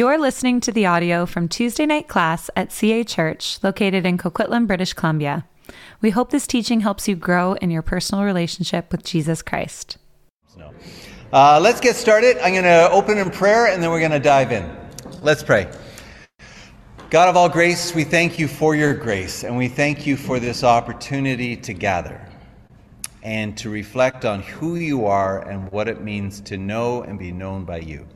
You're listening to the audio from Tuesday night class at CA Church, located in Coquitlam, British Columbia. We hope this teaching helps you grow in your personal relationship with Jesus Christ. Uh, let's get started. I'm going to open in prayer and then we're going to dive in. Let's pray. God of all grace, we thank you for your grace and we thank you for this opportunity to gather and to reflect on who you are and what it means to know and be known by you.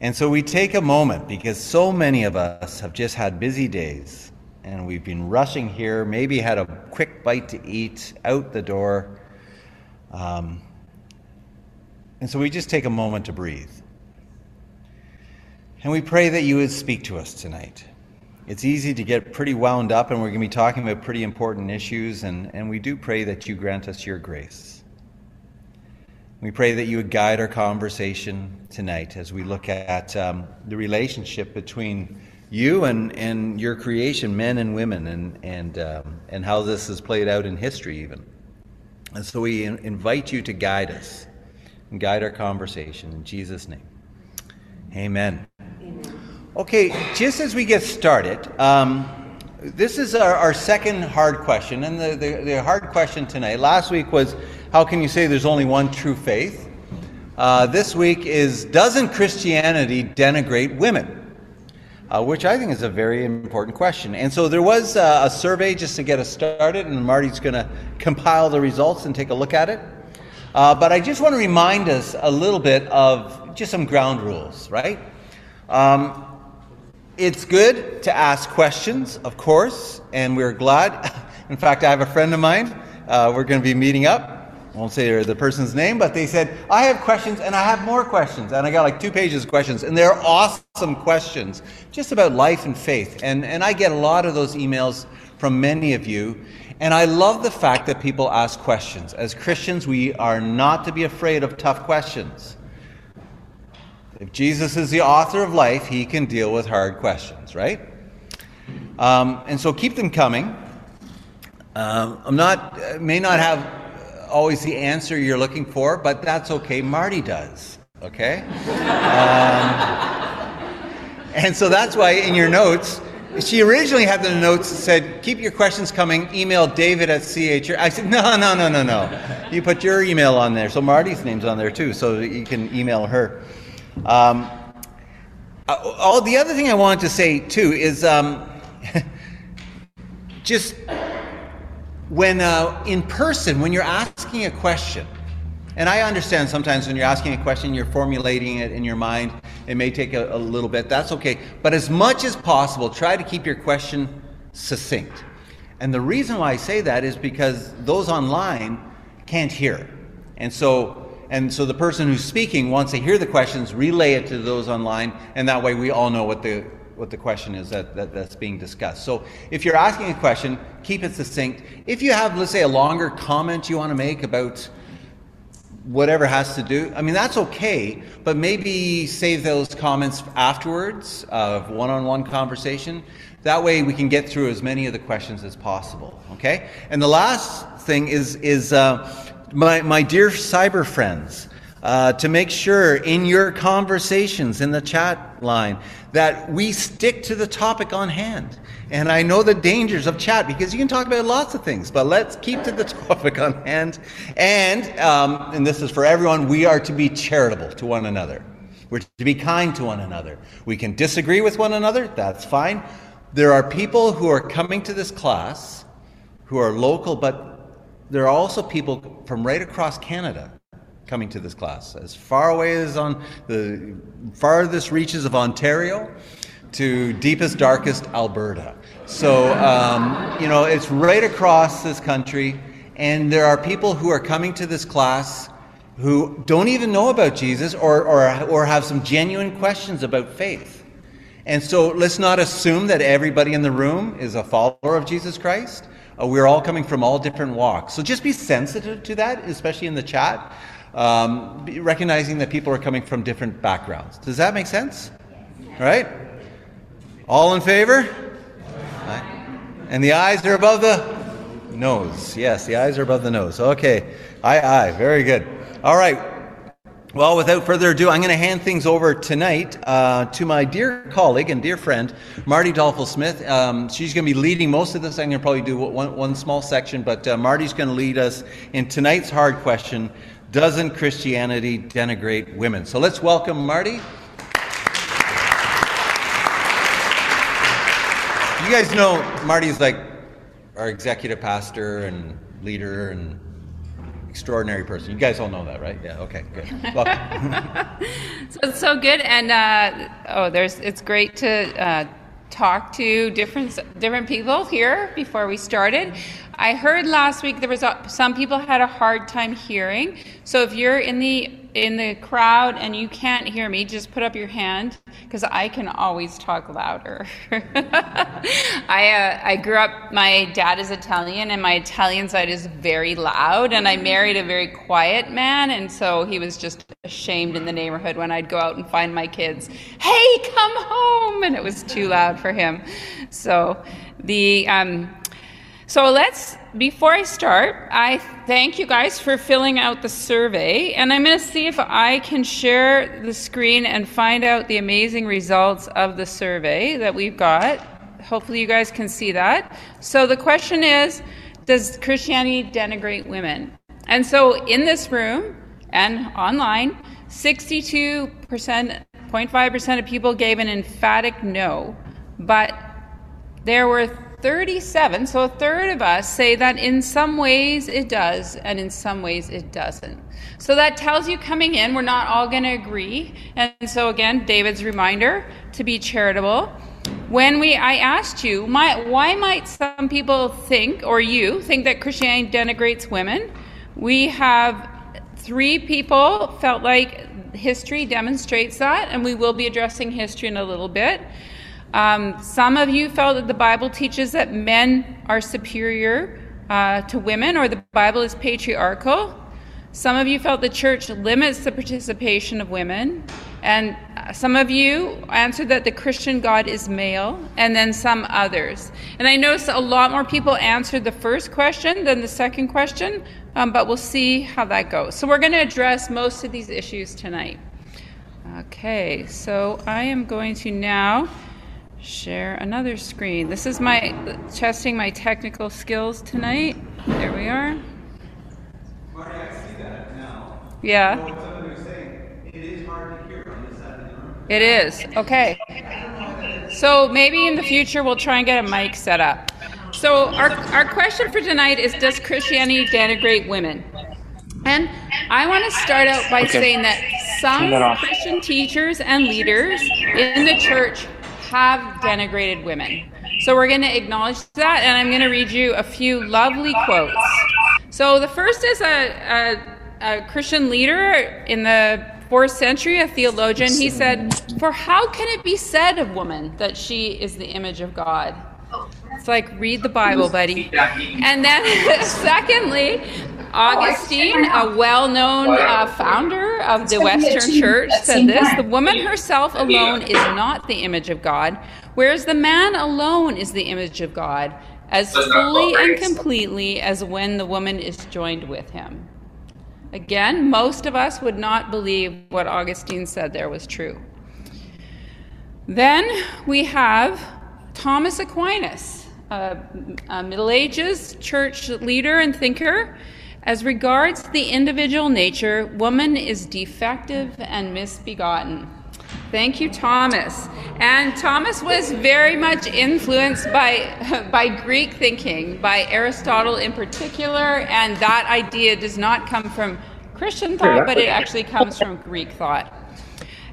And so we take a moment because so many of us have just had busy days and we've been rushing here, maybe had a quick bite to eat, out the door. Um, and so we just take a moment to breathe. And we pray that you would speak to us tonight. It's easy to get pretty wound up, and we're going to be talking about pretty important issues, and, and we do pray that you grant us your grace. We pray that you would guide our conversation tonight as we look at um, the relationship between you and, and your creation, men and women, and, and, um, and how this has played out in history, even. And so we invite you to guide us and guide our conversation in Jesus' name. Amen. Okay, just as we get started, um, this is our, our, second hard question. And the, the, the, hard question tonight, last week was how can you say there's only one true faith? Uh, this week is doesn't Christianity denigrate women? Uh, which I think is a very important question. And so there was uh, a survey just to get us started, and Marty's going to compile the results and take a look at it. Uh, but I just want to remind us a little bit of just some ground rules, right? Um, it's good to ask questions, of course, and we're glad. In fact, I have a friend of mine. Uh, we're going to be meeting up. Won't say the person's name, but they said, I have questions and I have more questions. And I got like two pages of questions, and they're awesome questions just about life and faith. And, and I get a lot of those emails from many of you. And I love the fact that people ask questions. As Christians, we are not to be afraid of tough questions. If Jesus is the author of life, he can deal with hard questions, right? Um, and so keep them coming. Um, I'm not, may not have always the answer you're looking for, but that's okay. Marty does, okay? Um, and so that's why in your notes, she originally had the notes that said, keep your questions coming, email david at ch. I said, no, no, no, no, no. You put your email on there. So Marty's name's on there too, so you can email her. Um, uh, all, the other thing I wanted to say too is um, just when uh, in person, when you're asking a question, and I understand sometimes when you're asking a question, you're formulating it in your mind. It may take a, a little bit. That's okay. But as much as possible, try to keep your question succinct. And the reason why I say that is because those online can't hear. And so and so the person who's speaking wants to hear the questions, relay it to those online, and that way we all know what the what the question is that, that, that's being discussed. So if you're asking a question, keep it succinct. If you have, let's say, a longer comment you want to make about whatever has to do, I mean, that's okay, but maybe save those comments afterwards of one on one conversation. That way we can get through as many of the questions as possible, okay? And the last thing is, is uh, my, my dear cyber friends, uh, to make sure in your conversations in the chat line that we stick to the topic on hand. And I know the dangers of chat because you can talk about lots of things, but let's keep to the topic on hand. And, um, and this is for everyone, we are to be charitable to one another. We're to be kind to one another. We can disagree with one another, that's fine. There are people who are coming to this class who are local, but there are also people from right across Canada coming to this class, as far away as on the farthest reaches of Ontario to deepest, darkest Alberta. So, um, you know, it's right across this country, and there are people who are coming to this class who don't even know about Jesus or, or, or have some genuine questions about faith. And so let's not assume that everybody in the room is a follower of Jesus Christ. Uh, we're all coming from all different walks. So just be sensitive to that, especially in the chat um, recognizing that people are coming from different backgrounds. Does that make sense? Right? All in favor? And the eyes are above the nose. Yes, the eyes are above the nose. Okay. Aye, aye. Very good. All right. Well, without further ado, I'm going to hand things over tonight uh, to my dear colleague and dear friend, Marty Dolphin Smith. Um, she's going to be leading most of this. I'm going to probably do one, one small section, but uh, Marty's going to lead us in tonight's hard question Doesn't Christianity denigrate women? So let's welcome Marty. You guys know Marty's like our executive pastor and leader and extraordinary person. You guys all know that, right? Yeah. Okay. Good. Welcome. so it's so good, and uh, oh, there's it's great to uh, talk to different different people here before we started. I heard last week there was some people had a hard time hearing. So if you're in the in the crowd and you can't hear me, just put up your hand because I can always talk louder. I uh, I grew up. My dad is Italian, and my Italian side is very loud. And I married a very quiet man, and so he was just ashamed in the neighborhood when I'd go out and find my kids. Hey, come home! And it was too loud for him. So the um, so let's, before I start, I thank you guys for filling out the survey, and I'm going to see if I can share the screen and find out the amazing results of the survey that we've got. Hopefully, you guys can see that. So the question is Does Christianity denigrate women? And so in this room and online, 62%, 0.5% of people gave an emphatic no, but there were 37, so a third of us say that in some ways it does and in some ways it doesn't. So that tells you coming in, we're not all going to agree. And so again, David's reminder to be charitable. When we, I asked you, my, why might some people think, or you, think that Christianity denigrates women? We have three people felt like history demonstrates that, and we will be addressing history in a little bit. Um, some of you felt that the Bible teaches that men are superior uh, to women or the Bible is patriarchal. Some of you felt the church limits the participation of women. And some of you answered that the Christian God is male, and then some others. And I noticed a lot more people answered the first question than the second question, um, but we'll see how that goes. So we're going to address most of these issues tonight. Okay, so I am going to now share another screen. This is my testing my technical skills tonight. There we are. Marty, I see that now. Yeah. It is. Okay. So maybe in the future we'll try and get a mic set up. So our, our question for tonight is Does Christianity denigrate women? And I want to start out by okay. saying that some that Christian teachers and leaders in the church have denigrated women. So we're going to acknowledge that, and I'm going to read you a few lovely quotes. So the first is a, a, a Christian leader in the fourth century, a theologian. He said, For how can it be said of woman that she is the image of God? It's like, read the Bible, buddy. And then, secondly, Augustine, a well known uh, founder of the Western Church, said this The woman herself alone is not the image of God, whereas the man alone is the image of God, as fully and completely as when the woman is joined with him. Again, most of us would not believe what Augustine said there was true. Then we have Thomas Aquinas, a, a Middle Ages church leader and thinker. As regards the individual nature, woman is defective and misbegotten. Thank you, Thomas. And Thomas was very much influenced by, by Greek thinking, by Aristotle in particular, and that idea does not come from Christian thought, but it actually comes from Greek thought.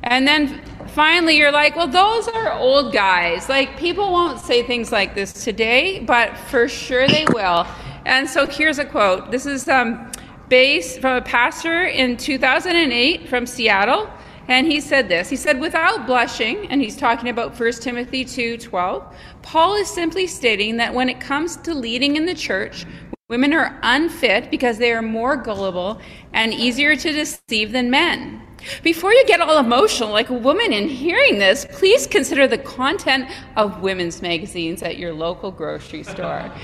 And then finally, you're like, well, those are old guys. Like, people won't say things like this today, but for sure they will. And so here's a quote. This is um, based from a pastor in 2008 from Seattle. And he said this. He said, without blushing, and he's talking about 1 Timothy 2:12, Paul is simply stating that when it comes to leading in the church, women are unfit because they are more gullible and easier to deceive than men. Before you get all emotional like a woman in hearing this, please consider the content of women's magazines at your local grocery store.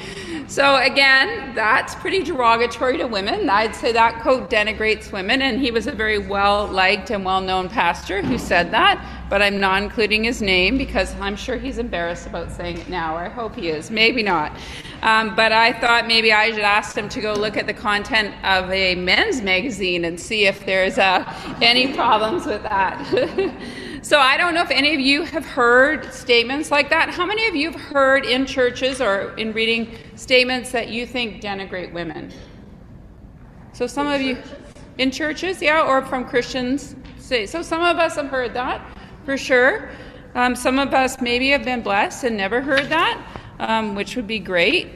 So, again, that's pretty derogatory to women. I'd say that quote denigrates women, and he was a very well liked and well known pastor who said that, but I'm not including his name because I'm sure he's embarrassed about saying it now, or I hope he is. Maybe not. Um, but I thought maybe I should ask him to go look at the content of a men's magazine and see if there's uh, any problems with that. so I don't know if any of you have heard statements like that. How many of you have heard in churches or in reading statements that you think denigrate women? So some of you in churches, yeah, or from Christians. Say so. Some of us have heard that for sure. Um, some of us maybe have been blessed and never heard that um, which would be great.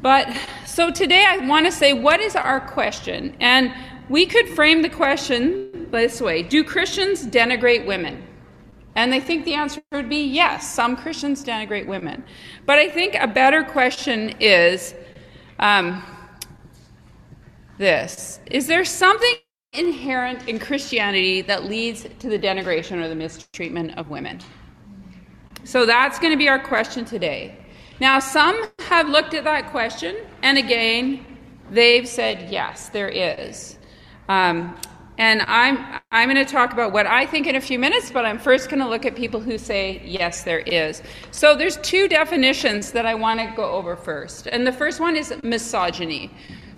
But so today I want to say, what is our question? And we could frame the question this way Do Christians denigrate women? And I think the answer would be yes, some Christians denigrate women. But I think a better question is um, this Is there something inherent in Christianity that leads to the denigration or the mistreatment of women? So that's going to be our question today. Now, some have looked at that question, and again, they've said yes, there is. Um, and I'm, I'm going to talk about what I think in a few minutes, but I'm first going to look at people who say, yes, there is. So there's two definitions that I want to go over first. And the first one is misogyny.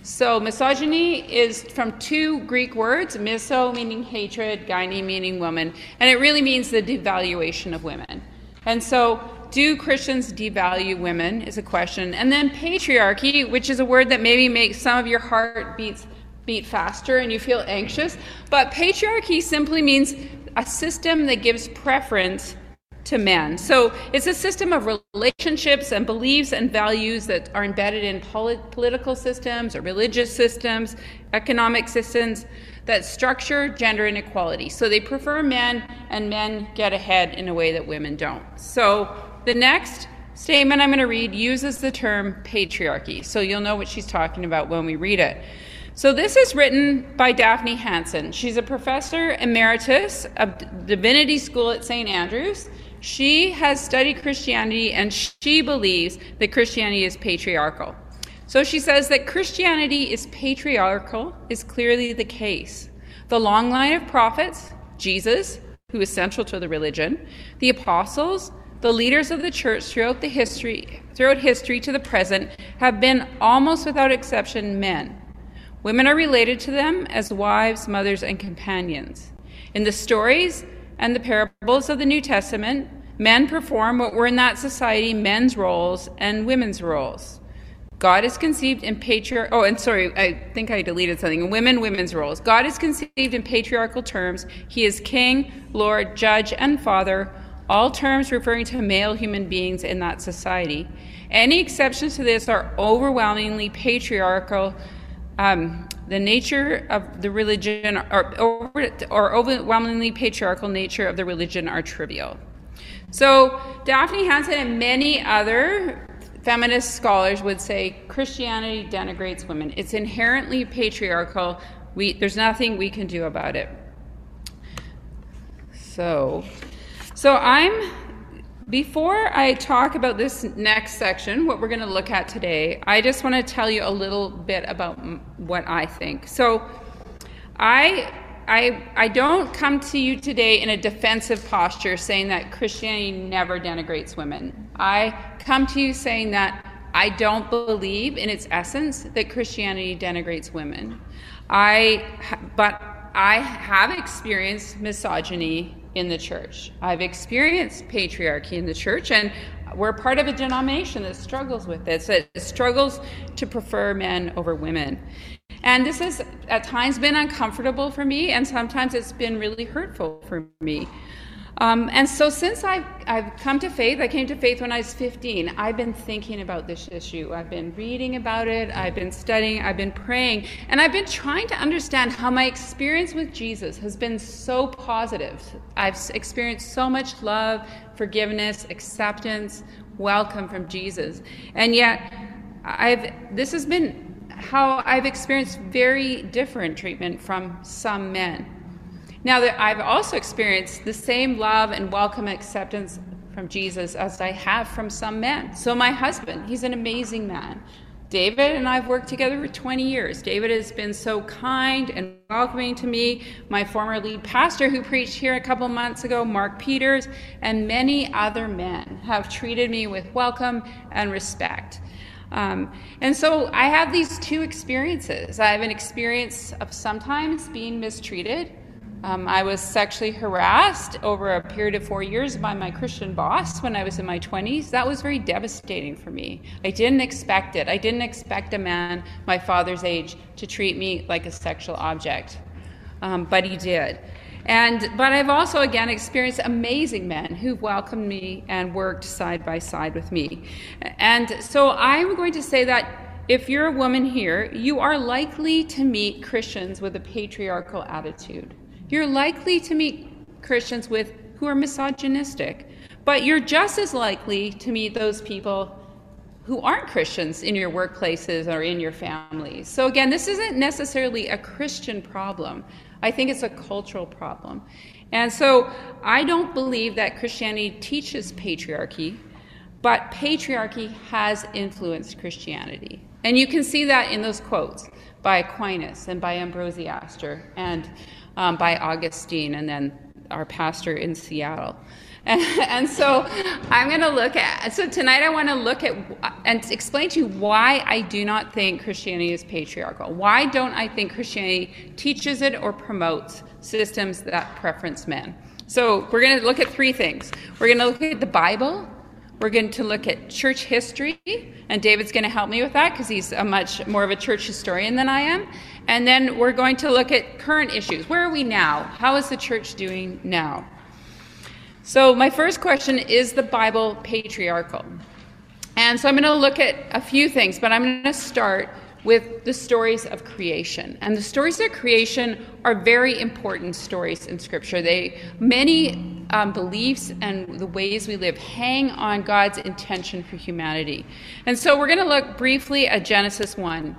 So misogyny is from two Greek words, miso meaning hatred, gyne meaning woman, and it really means the devaluation of women. And so, do Christians devalue women is a question. And then patriarchy, which is a word that maybe makes some of your heart beats beat faster and you feel anxious. But patriarchy simply means a system that gives preference to men. So it's a system of relationships and beliefs and values that are embedded in polit- political systems or religious systems, economic systems that structure gender inequality. So they prefer men, and men get ahead in a way that women don't. So the next statement I'm going to read uses the term patriarchy. So you'll know what she's talking about when we read it. So this is written by Daphne Hampson. She's a professor emeritus of Divinity School at St. Andrews. She has studied Christianity and she believes that Christianity is patriarchal. So she says that Christianity is patriarchal is clearly the case. The long line of prophets, Jesus, who is central to the religion, the apostles, the leaders of the church throughout the history throughout history to the present have been almost without exception men. Women are related to them as wives, mothers, and companions. In the stories and the parables of the New Testament, men perform what were in that society men's roles and women's roles. God is conceived in patriarchal. Oh, and sorry, I think I deleted something. Women, women's roles. God is conceived in patriarchal terms. He is king, lord, judge, and father, all terms referring to male human beings in that society. Any exceptions to this are overwhelmingly patriarchal. Um, the nature of the religion, or, or overwhelmingly patriarchal nature of the religion, are trivial. So, Daphne Hampson and many other feminist scholars would say Christianity denigrates women. It's inherently patriarchal. We, there's nothing we can do about it. So, so I'm before I talk about this next section, what we're going to look at today, I just want to tell you a little bit about what I think. So, I I, I don't come to you today in a defensive posture saying that Christianity never denigrates women. I come to you saying that I don't believe in its essence that Christianity denigrates women. I, but I have experienced misogyny in the church. I've experienced patriarchy in the church, and we're part of a denomination that struggles with this, that struggles to prefer men over women. And this has at times been uncomfortable for me, and sometimes it's been really hurtful for me. Um, and so, since I've, I've come to faith, I came to faith when I was 15, I've been thinking about this issue. I've been reading about it, I've been studying, I've been praying, and I've been trying to understand how my experience with Jesus has been so positive. I've experienced so much love, forgiveness, acceptance, welcome from Jesus. And yet, I've, this has been how I've experienced very different treatment from some men. Now, that I've also experienced the same love and welcome acceptance from Jesus as I have from some men. So, my husband, he's an amazing man. David and I've worked together for 20 years. David has been so kind and welcoming to me. My former lead pastor, who preached here a couple months ago, Mark Peters, and many other men have treated me with welcome and respect. Um, and so I have these two experiences. I have an experience of sometimes being mistreated um, I was sexually harassed over a period of four years by my Christian boss when I was in my 20s. That was very devastating for me. I didn't expect it. I didn't expect a man my father's age to treat me like a sexual object, um, but he did. And but I've also again experienced amazing men who've welcomed me and worked side by side with me. And so I'm going to say that if you're a woman here, you are likely to meet Christians with a patriarchal attitude. You're likely to meet Christians with who are misogynistic, but you're just as likely to meet those people who aren't Christians in your workplaces or in your families. So again, this isn't necessarily a Christian problem. I think it's a cultural problem. And so I don't believe that Christianity teaches patriarchy, but patriarchy has influenced Christianity. And you can see that in those quotes by Aquinas and by Ambrosiaster and um, by Augustine and then our pastor in Seattle. And, and so I'm going to look at, so tonight I want to look at and explain to you why I do not think Christianity is patriarchal. Why don't I think Christianity teaches it or promotes systems that preference men? So we're going to look at three things. We're going to look at the Bible, we're going to look at church history, and David's going to help me with that because he's a much more of a church historian than I am. And then we're going to look at current issues. Where are we now? How is the church doing now? So, my first question is the Bible patriarchal? And so I'm going to look at a few things, but I'm going to start with the stories of creation. And the stories of creation are very important stories in Scripture. They many um, beliefs and the ways we live hang on God's intention for humanity. And so we're going to look briefly at Genesis 1.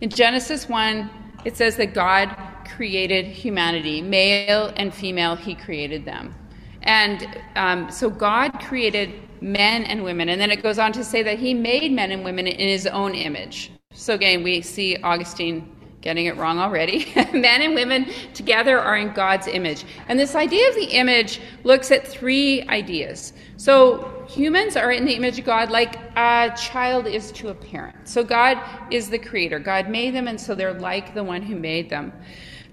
In Genesis 1, it says that God created humanity, male and female, He created them. And um, so God created men and women. And then it goes on to say that He made men and women in His own image. So again, we see Augustine getting it wrong already. Men and women together are in God's image. And this idea of the image looks at three ideas. So humans are in the image of God like a child is to a parent. So God is the creator. God made them, and so they're like the one who made them.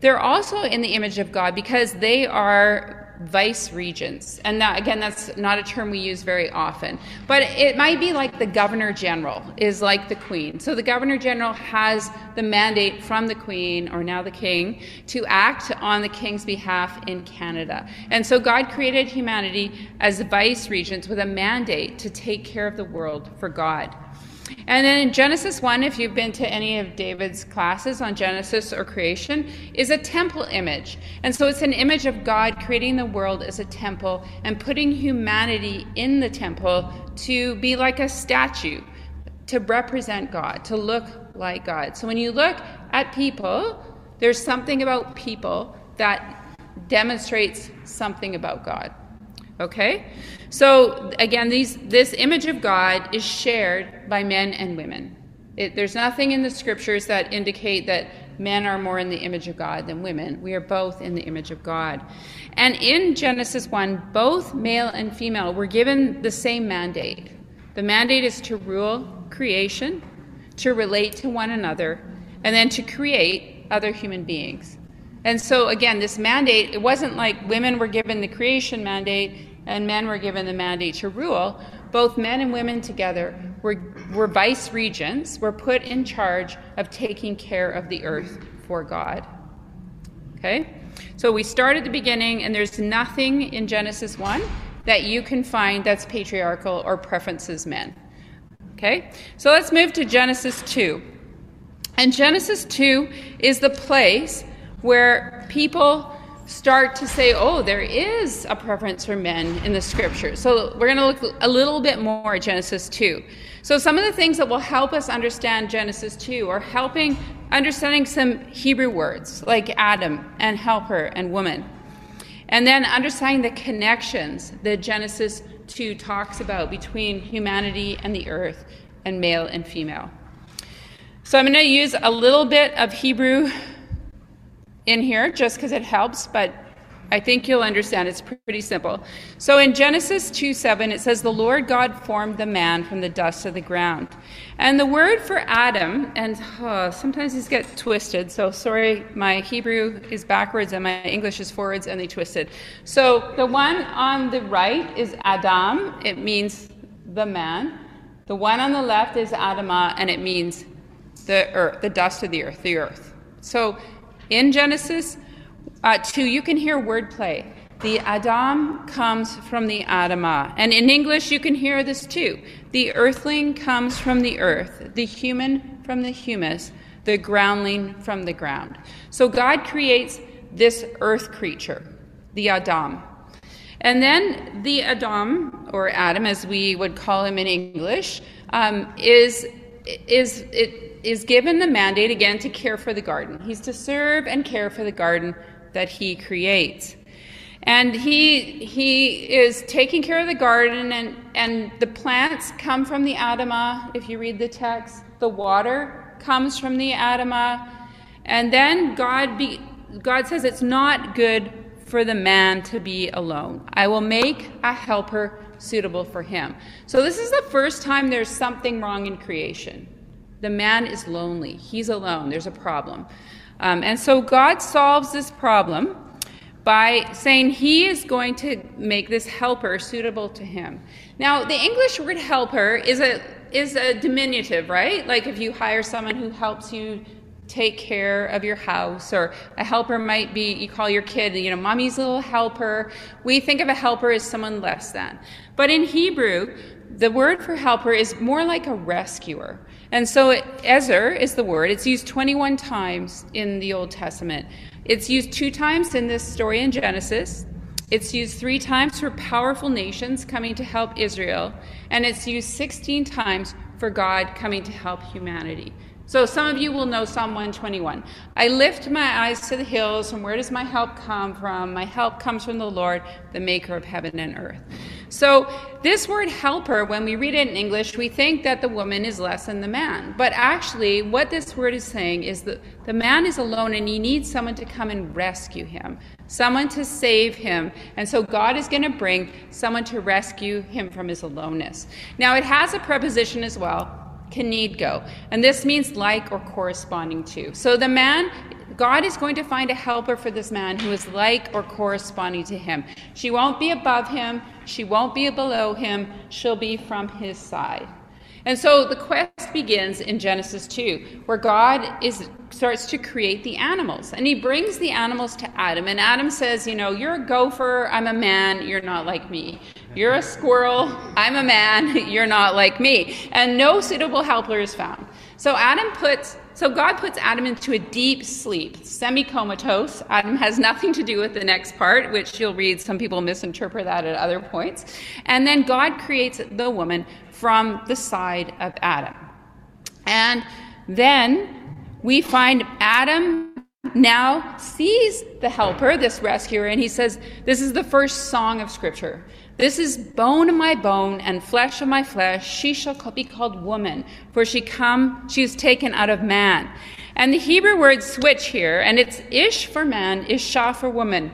They're also in the image of God because they are vice regents. And that, again, that's not a term we use very often. But it might be like the governor general is like the queen. So the governor general has the mandate from the queen, or now the king, to act on the king's behalf in Canada. And so God created humanity as vice regents with a mandate to take care of the world for God. And then in Genesis 1, if you've been to any of David's classes on Genesis or creation, is a temple image. And so it's an image of God creating the world as a temple and putting humanity in the temple to be like a statue, to represent God, to look like God. So when you look at people, there's something about people that demonstrates something about God. Okay? So again, these, this image of God is shared by men and women. It, there's nothing in the scriptures that indicate that men are more in the image of God than women. We are both in the image of God. And in Genesis 1, both male and female were given the same mandate. The mandate is to rule creation, to relate to one another, and then to create other human beings. And so, again, this mandate, it wasn't like women were given the creation mandate and men were given the mandate to rule. Both men and women together were, were vice regents, were put in charge of taking care of the earth for God. Okay? So we start at the beginning, and there's nothing in Genesis 1 that you can find that's patriarchal or preferences men. Okay? So let's move to Genesis 2. And Genesis 2 is the place where people start to say, oh, there is a preference for men in the scriptures. So we're going to look a little bit more at Genesis 2. So some of the things that will help us understand Genesis 2 are helping understanding some Hebrew words like Adam and helper and woman. And then understanding the connections that Genesis 2 talks about between humanity and the earth and male and female. So I'm going to use a little bit of Hebrew in here just because it helps, but I think you'll understand. It's pretty simple. So in Genesis 2 7, it says, The Lord God formed the man from the dust of the ground. And the word for Adam, and oh, sometimes these get twisted, so sorry, my Hebrew is backwards and my English is forwards and they twisted. So the one on the right is Adam, it means the man. The one on the left is Adamah, and it means the earth, the dust of the earth, the earth. So in Genesis, uh, two, you can hear wordplay. The Adam comes from the Adamah. And in English, you can hear this too. The earthling comes from the earth, the human from the humus, the groundling from the ground. So God creates this earth creature, the Adam. And then the Adam, or Adam as we would call him in English, um, is, is, it, is given the mandate again to care for the garden. He's to serve and care for the garden that he creates. And he, he is taking care of the garden, and, and the plants come from the Adamah, if you read the text. The water comes from the Adamah. And then God, be, God says it's not good for the man to be alone. I will make a helper suitable for him. So, this is the first time there's something wrong in creation. The man is lonely, he's alone, there's a problem. Um, and so God solves this problem by saying he is going to make this helper suitable to him. Now, the English word helper is a is a diminutive, right? Like if you hire someone who helps you take care of your house or a helper might be you call your kid you know mommy's little helper we think of a helper as someone less than but in hebrew the word for helper is more like a rescuer and so Ezer is the word. It's used 21 times in the Old Testament. It's used two times in this story in Genesis. It's used three times for powerful nations coming to help Israel. And it's used 16 times for God coming to help humanity. So some of you will know Psalm 121. I lift my eyes to the hills, and where does my help come from? My help comes from the Lord, the maker of heaven and earth. So this word helper, when we read it in English, we think that the woman is less than the man. But actually, what this word is saying is that the man is alone and he needs someone to come and rescue him, someone to save him. And so God is going to bring someone to rescue him from his aloneness. Now, it has a preposition as well kenegdo. And this means like or corresponding to. So the man, God is going to find a helper for this man who is like or corresponding to him. She won't be above him, she won't be below him, she'll be from his side. And so the quest begins in Genesis 2, where God is, starts to create the animals. And he brings the animals to Adam. And Adam says, You know, you're a gopher, I'm a man, you're not like me. You're a squirrel, I'm a man, you're not like me. And no suitable helper is found. So Adam puts so God puts Adam into a deep sleep, semi-comatose. Adam has nothing to do with the next part, which you'll read some people misinterpret that at other points. And then God creates the woman from the side of Adam. And then we find Adam now sees the helper, this rescuer, and he says, This is the first song of Scripture. This is bone of my bone and flesh of my flesh. She shall be called woman, for she come, she is taken out of man. And the Hebrew word switch here, and it's ish for man, isha for woman.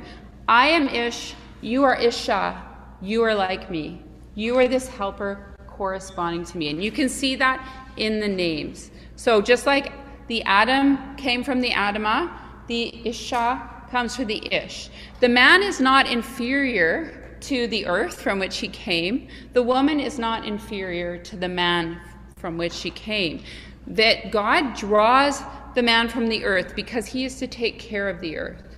I am ish, you are isha, you are like me. You are this helper corresponding to me. And you can see that in the names. So just like the Adam came from the Adamah, the Isha comes from the Ish. The man is not inferior to the earth from which he came. The woman is not inferior to the man from which she came. That God draws the man from the earth because he is to take care of the earth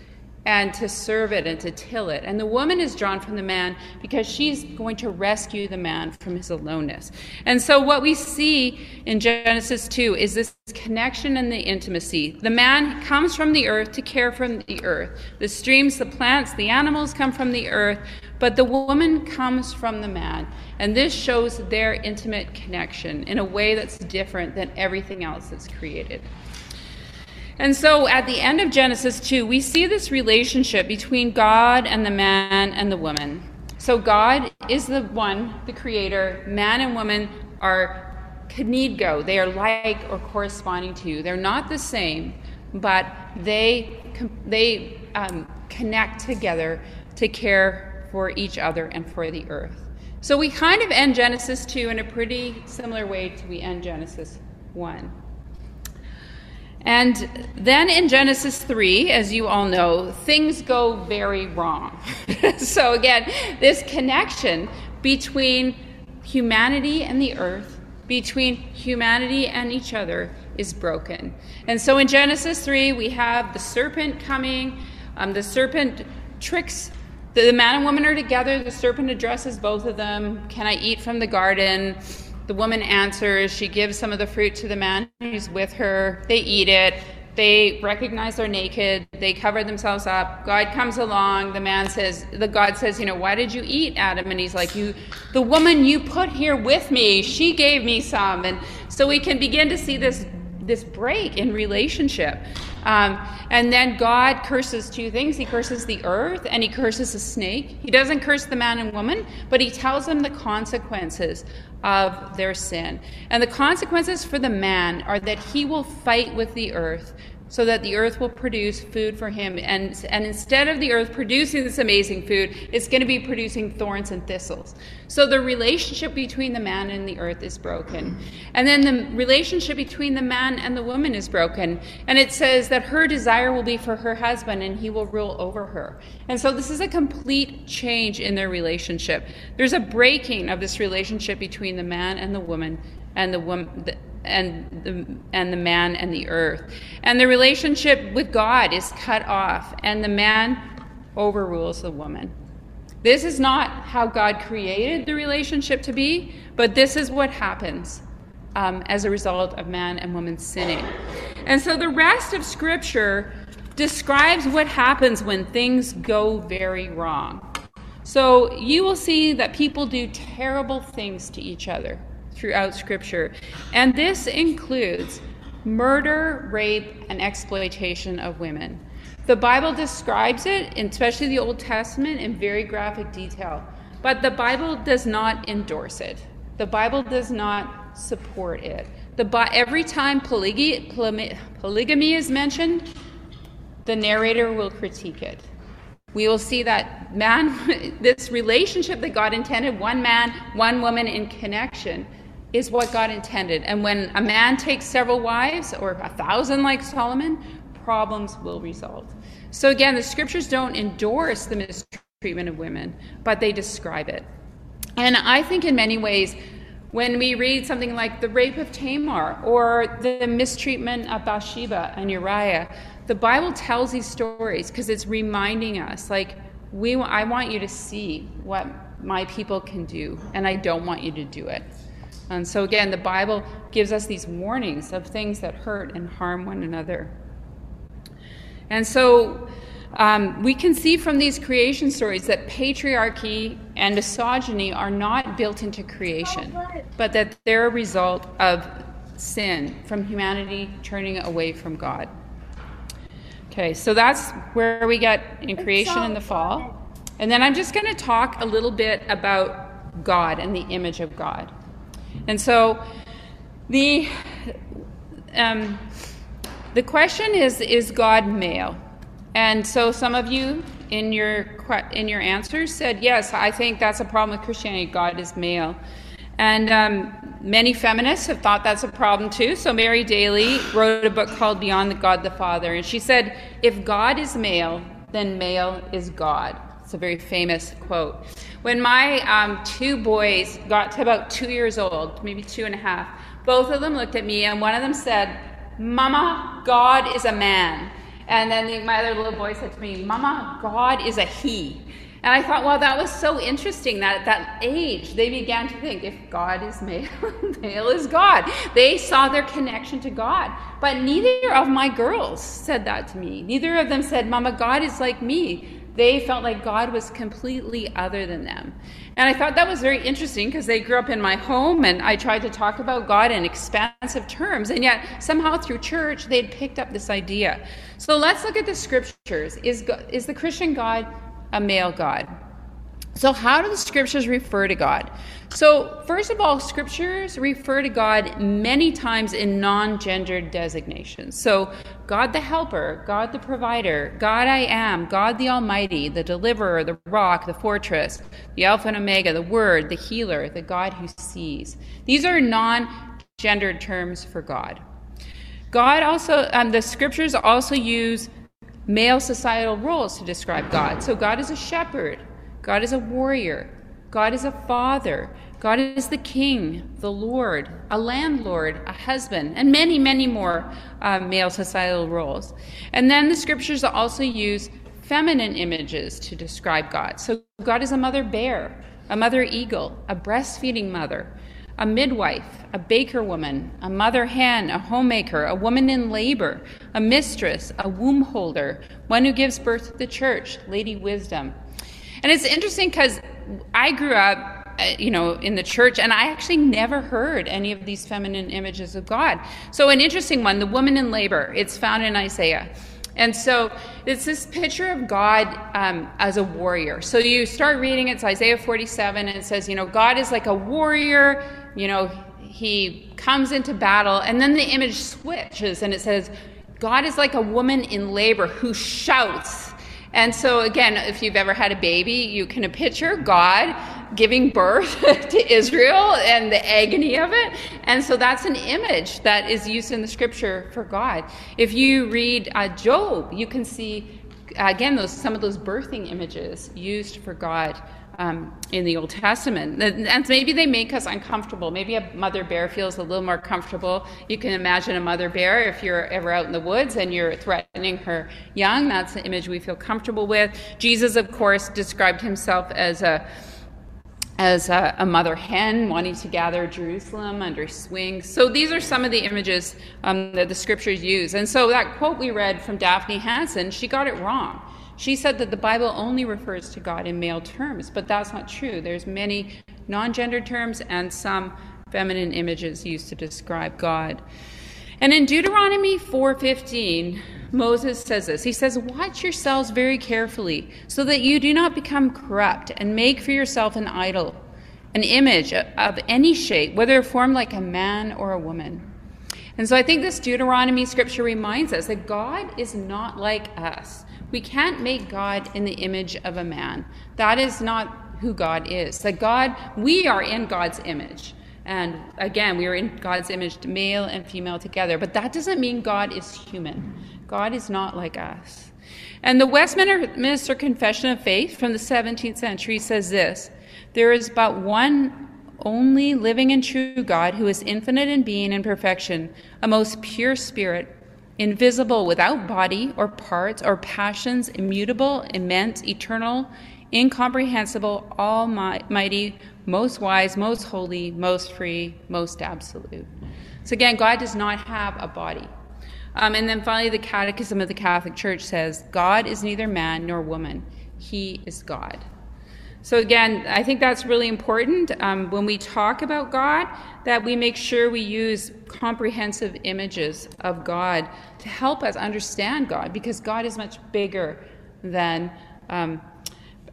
and to serve it and to till it. And the woman is drawn from the man because she's going to rescue the man from his aloneness. And so, what we see in Genesis 2 is this connection and the intimacy. The man comes from the earth to care for the earth. The streams, the plants, the animals come from the earth, but the woman comes from the man. And this shows their intimate connection in a way that's different than everything else that's created. And so at the end of Genesis 2, we see this relationship between God and the man and the woman. So God is the one, the creator. Man and woman are go. They are like or corresponding to. They're not the same, but they they um, connect together to care for each other and for the earth. So we kind of end Genesis 2 in a pretty similar way to we end Genesis 1. And then in Genesis 3, as you all know, things go very wrong. so again, this connection between humanity and the earth, between humanity and each other, is broken. And so in Genesis 3, we have the serpent coming. Um, the serpent tricks the, the man and woman are together. The serpent addresses both of them. Can I eat from the garden? The woman answers. She gives some of the fruit to the man who's with her. They eat it. They recognize they're naked. They cover themselves up. God comes along. The man says, the God says, you know, why did you eat, Adam? And he's like, you, the woman you put here with me, she gave me some. And so we can begin to see this this break in relationship. Um, and then God curses two things. He curses the earth and he curses the snake. He doesn't curse the man and woman, but he tells them the consequences of their sin. And the consequences for the man are that he will fight with the earth so that the earth will produce food for him. And, and instead of the earth producing this amazing food, it's going to be producing thorns and thistles. So the relationship between the man and the earth is broken. And then the relationship between the man and the woman is broken. And it says that her desire will be for her husband and he will rule over her. And so this is a complete change in their relationship. There's a breaking of this relationship between the man and the woman and the woman and the, and the man and the earth. And the relationship with God is cut off, and the man overrules the woman. This is not how God created the relationship to be, but this is what happens um, as a result of man and woman sinning. And so the rest of Scripture describes what happens when things go very wrong. So you will see that people do terrible things to each other throughout Scripture. And this includes murder, rape, and exploitation of women. The Bible describes it, especially the Old Testament, in very graphic detail. But the Bible does not endorse it. The Bible does not support it. The, every time polygy, polygamy is mentioned, the narrator will critique it. We will see that man, this relationship that God intended, one man, one woman in connection, is what God intended. And when a man takes several wives, or a thousand like Solomon, problems will result. So again, the scriptures don't endorse the mistreatment of women, but they describe it. And I think in many ways, when we read something like the rape of Tamar or the mistreatment of Bathsheba and Uriah, the Bible tells these stories because it's reminding us, like, we, I want you to see what my people can do, and I don't want you to do it. And so, again, the Bible gives us these warnings of things that hurt and harm one another. And so, um, we can see from these creation stories that patriarchy and misogyny are not built into creation, but that they're a result of sin, from humanity turning away from God. Okay, so that's where we get in creation in the fall. And then I'm just going to talk a little bit about God and the image of God. And so the um, the question is is God male? And so some of you in your in your answers said yes. I think that's a problem with Christianity. God is male. And um, many feminists have thought that's a problem too. So Mary Daly wrote a book called Beyond the God the Father, and she said, if God is male, then male is God. It's a very famous quote. When my um, two boys got to about two years old, maybe two and a half, both of them looked at me and one of them said, Mama, God is a man. And then the, my other little boy said to me, Mama, God is a he. And I thought, well, that was so interesting that at that age they began to think if God is male, male is God. They saw their connection to God. But neither of my girls said that to me. Neither of them said, Mama, God is like me. They felt like God was completely other than them. And I thought that was very interesting because they grew up in my home and I tried to talk about God in expansive terms. And yet, somehow through church, they'd picked up this idea. So let's look at the scriptures. Is, is the Christian God a male God? So, how do the scriptures refer to God? So, first of all, scriptures refer to God many times in non gendered designations. So, God the helper, God the provider, God I am, God the Almighty, the deliverer, the rock, the fortress, the Alpha and Omega, the Word, the healer, the God who sees. These are non gendered terms for God. God also, um, the scriptures also use male societal roles to describe God. So, God is a shepherd. God is a warrior. God is a father. God is the king, the Lord, a landlord, a husband, and many, many more uh, male societal roles. And then the scriptures also use feminine images to describe God. So God is a mother bear, a mother eagle, a breastfeeding mother, a midwife, a baker woman, a mother hen, a homemaker, a woman in labor, a mistress, a womb holder, one who gives birth to the church, Lady Wisdom, and it's interesting because I grew up, uh, you know, in the church, and I actually never heard any of these feminine images of God. So, an interesting one the woman in labor, it's found in Isaiah. And so it's this picture of God um, as a warrior. So you start reading, it's Isaiah 47, and it says, you know, God is like a warrior, you know, he comes into battle, and then the image switches, and it says, God is like a woman in labor who shouts and so, again, if you've ever had a baby, you can picture God giving birth to Israel and the agony of it. And so, that's an image that is used in the scripture for God. If you read uh, Job, you can see, again, those, some of those birthing images used for God um, in the Old Testament. And maybe they make us uncomfortable. Maybe a mother bear feels a little more comfortable. You can imagine a mother bear if you're ever out in the woods and you're threatening her young. That's the image we feel comfortable with. Jesus, of course, described himself as a as a, a, mother hen wanting to gather Jerusalem under swings. So these are some of the images um, that the scriptures use. And so that quote we read from Daphne Hampson, she got it wrong. She said that the Bible only refers to God in male terms, but that's not true. There's many non-gendered terms and some feminine images used to describe God. And in Deuteronomy 4:15, Moses says this. He says, "Watch yourselves very carefully, so that you do not become corrupt and make for yourself an idol, an image of any shape, whether formed like a man or a woman." And so I think this Deuteronomy scripture reminds us that God is not like us. We can't make God in the image of a man. That is not who God is. That God, we are in God's image. And again, we are in God's image, male and female together. But that doesn't mean God is human. God is not like us. And the Westminster Confession of Faith from the 17th century says this There is but one only living and true God who is infinite in being and perfection, a most pure spirit invisible without body or parts or passions, immutable, immense, eternal, incomprehensible, almighty, most wise, most holy, most free, most absolute. So again, God does not have a body. Um, and then finally, the Catechism of the Catholic Church says God is neither man nor woman, He is God. So, again, I think that's really important um, when we talk about God that we make sure we use comprehensive images of God to help us understand God because God is much bigger than um,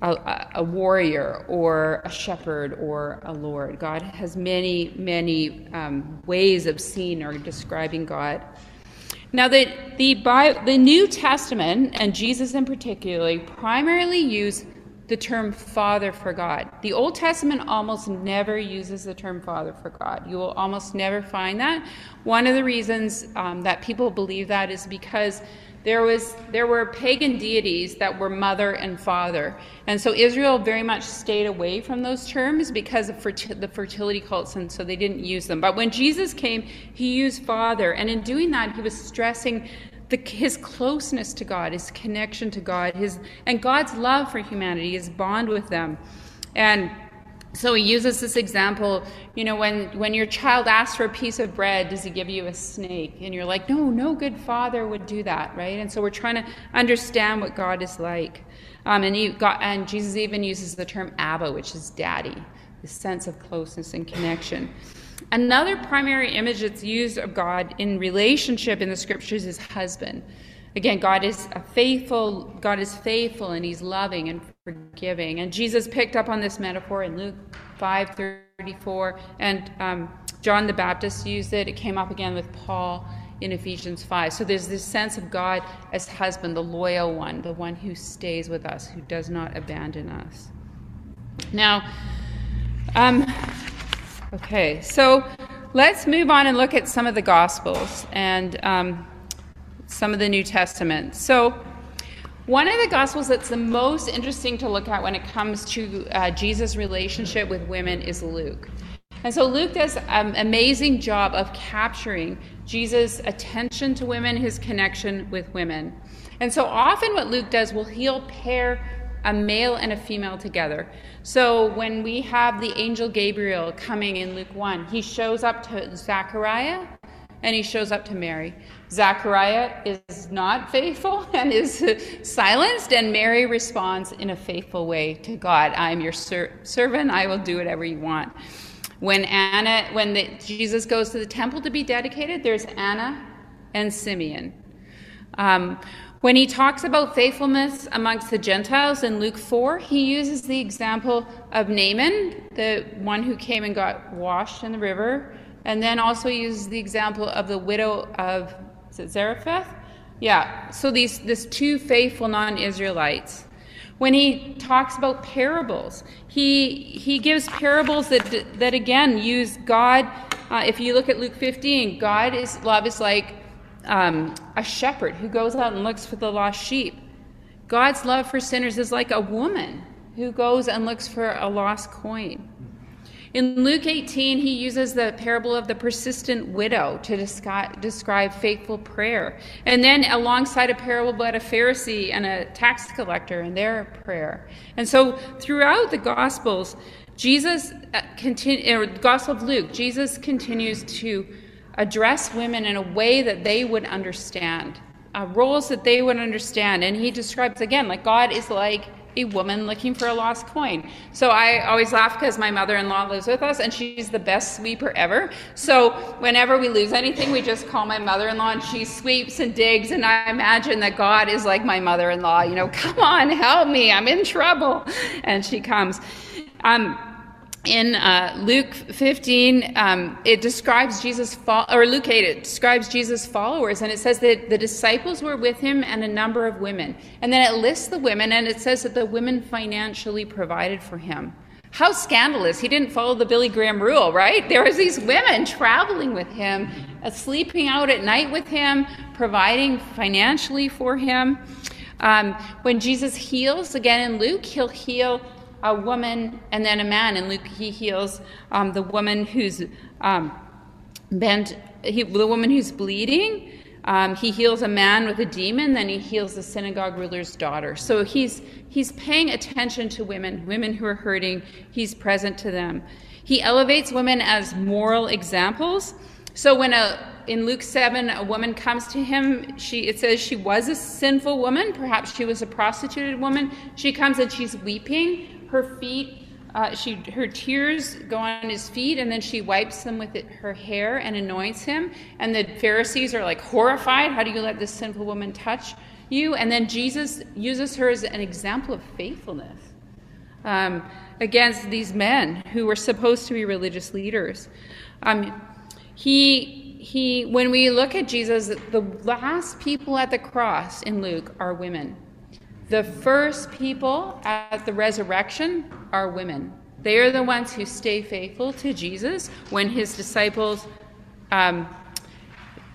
a, a, warrior or a shepherd or a lord. God has many, many um, ways of seeing or describing God. Now, the, the, the New Testament, and Jesus in particular, primarily use the term Father for God. The Old Testament almost never uses the term Father for God. You will almost never find that. One of the reasons um, that people believe that is because there was there were pagan deities that were mother and father and so israel very much stayed away from those terms because of the fertility cults and so they didn't use them but when jesus came he used father and in doing that he was stressing the, his closeness to God, his connection to God, his and God's love for humanity, his bond with them. And so he uses this example you know when when your child asks for a piece of bread does he give you a snake? And you're like no no good father would do that right? And so we're trying to understand what god is like. Um, and you got and jesus even uses the term abba which is daddy the sense of closeness and connection another primary image that's used of god in relationship in the scriptures is husband Again, God is a faithful, God is faithful and he's loving and forgiving. And Jesus picked up on this metaphor in Luke 5 34, and um, John the Baptist used it. It came up again with Paul in Ephesians 5. So there's this sense of God as husband, the loyal one, the one who stays with us, who does not abandon us. Now, um, okay, so let's move on and look at some of the Gospels. And um, some of the New Testament. So, one of the Gospels that's the most interesting to look at when it comes to uh, Jesus' relationship with women is Luke. And so Luke does an amazing job of capturing Jesus' attention to women, his connection with women. And so often what Luke does will he'll pair a male and a female together. So when we have the angel Gabriel coming in Luke 1, he shows up to Zachariah and he shows up to Mary. Zachariah is not faithful and is silenced, and Mary responds in a faithful way to God. I'm your ser- servant, I will do whatever you want. When Anna, when the, Jesus goes to the temple to be dedicated, there's Anna and Simeon. Um, when he talks about faithfulness amongst the Gentiles in Luke 4, he uses the example of Naaman, the one who came and got washed in the river, and then also uses the example of the widow of Zarephath? Yeah. So these this two faithful non-Israelites. When he talks about parables, he he gives parables that that again use God. Uh, if you look at Luke 15, God is love is like um, a shepherd who goes out and looks for the lost sheep. God's love for sinners is like a woman who goes and looks for a lost coin. In Luke 18, he uses the parable of the persistent widow to describe, faithful prayer. And then alongside a parable about a Pharisee and a tax collector and their prayer. And so throughout the Gospels, Jesus, uh, or Gospel of Luke, Jesus continues to address women in a way that they would understand, uh, roles that they would understand. And he describes, again, like God is like a woman looking for a lost coin. So I always laugh because my mother in law lives with us and she's the best sweeper ever. So whenever we lose anything, we just call my mother in law and she sweeps and digs. And I imagine that God is like my mother in law, you know, come on, help me, I'm in trouble. And she comes. Um, in uh, Luke 15, um, it describes Jesus, fo- or Luke 8, it describes Jesus' followers, and it says that the disciples were with him and a number of women. And then it lists the women, and it says that the women financially provided for him. How scandalous. He didn't follow the Billy Graham rule, right? There was these women traveling with him, uh, sleeping out at night with him, providing financially for him. Um, when Jesus heals, again in Luke, he'll heal a woman and then a man. And Luke, he heals um, the woman who's um, bent, he, the woman who's bleeding. Um, he heals a man with a demon, then he heals the synagogue ruler's daughter. So he's he's paying attention to women, women who are hurting. He's present to them. He elevates women as moral examples. So when a in Luke 7 a woman comes to him, she it says she was a sinful woman, perhaps she was a prostituted woman. She comes and she's weeping her feet, uh, she her tears go on his feet, and then she wipes them with it, her hair and anoints him. And the Pharisees are like horrified. How do you let this sinful woman touch you? And then Jesus uses her as an example of faithfulness um, against these men who were supposed to be religious leaders. Um, he he when we look at Jesus, the last people at the cross in Luke are women. The first people at the resurrection are women. They are the ones who stay faithful to Jesus when his disciples um,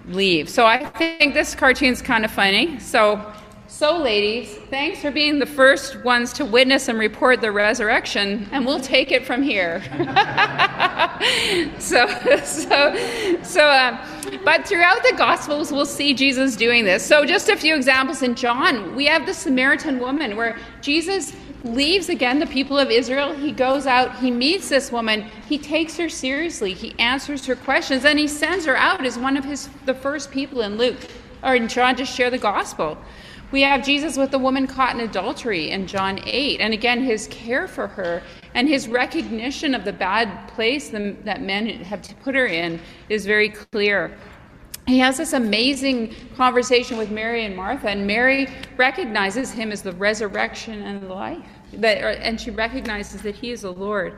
leave. So I think this cartoon's kind of funny. So So, ladies, thanks for being the first ones to witness and report the resurrection, and we'll take it from here. so, so, so, um, but throughout the Gospels, we'll see Jesus doing this. So, just a few examples in John, we have the Samaritan woman where Jesus leaves again the people of Israel. He goes out, he meets this woman, he takes her seriously, he answers her questions, and he sends her out as one of his the first people in Luke or in John to share the gospel. We have Jesus with the woman caught in adultery in John 8, and again his care for her and his recognition of the bad place that men have put her in is very clear he has this amazing conversation with Mary and Martha, and Mary recognizes him as the resurrection and life. That, and she recognizes that he is the Lord.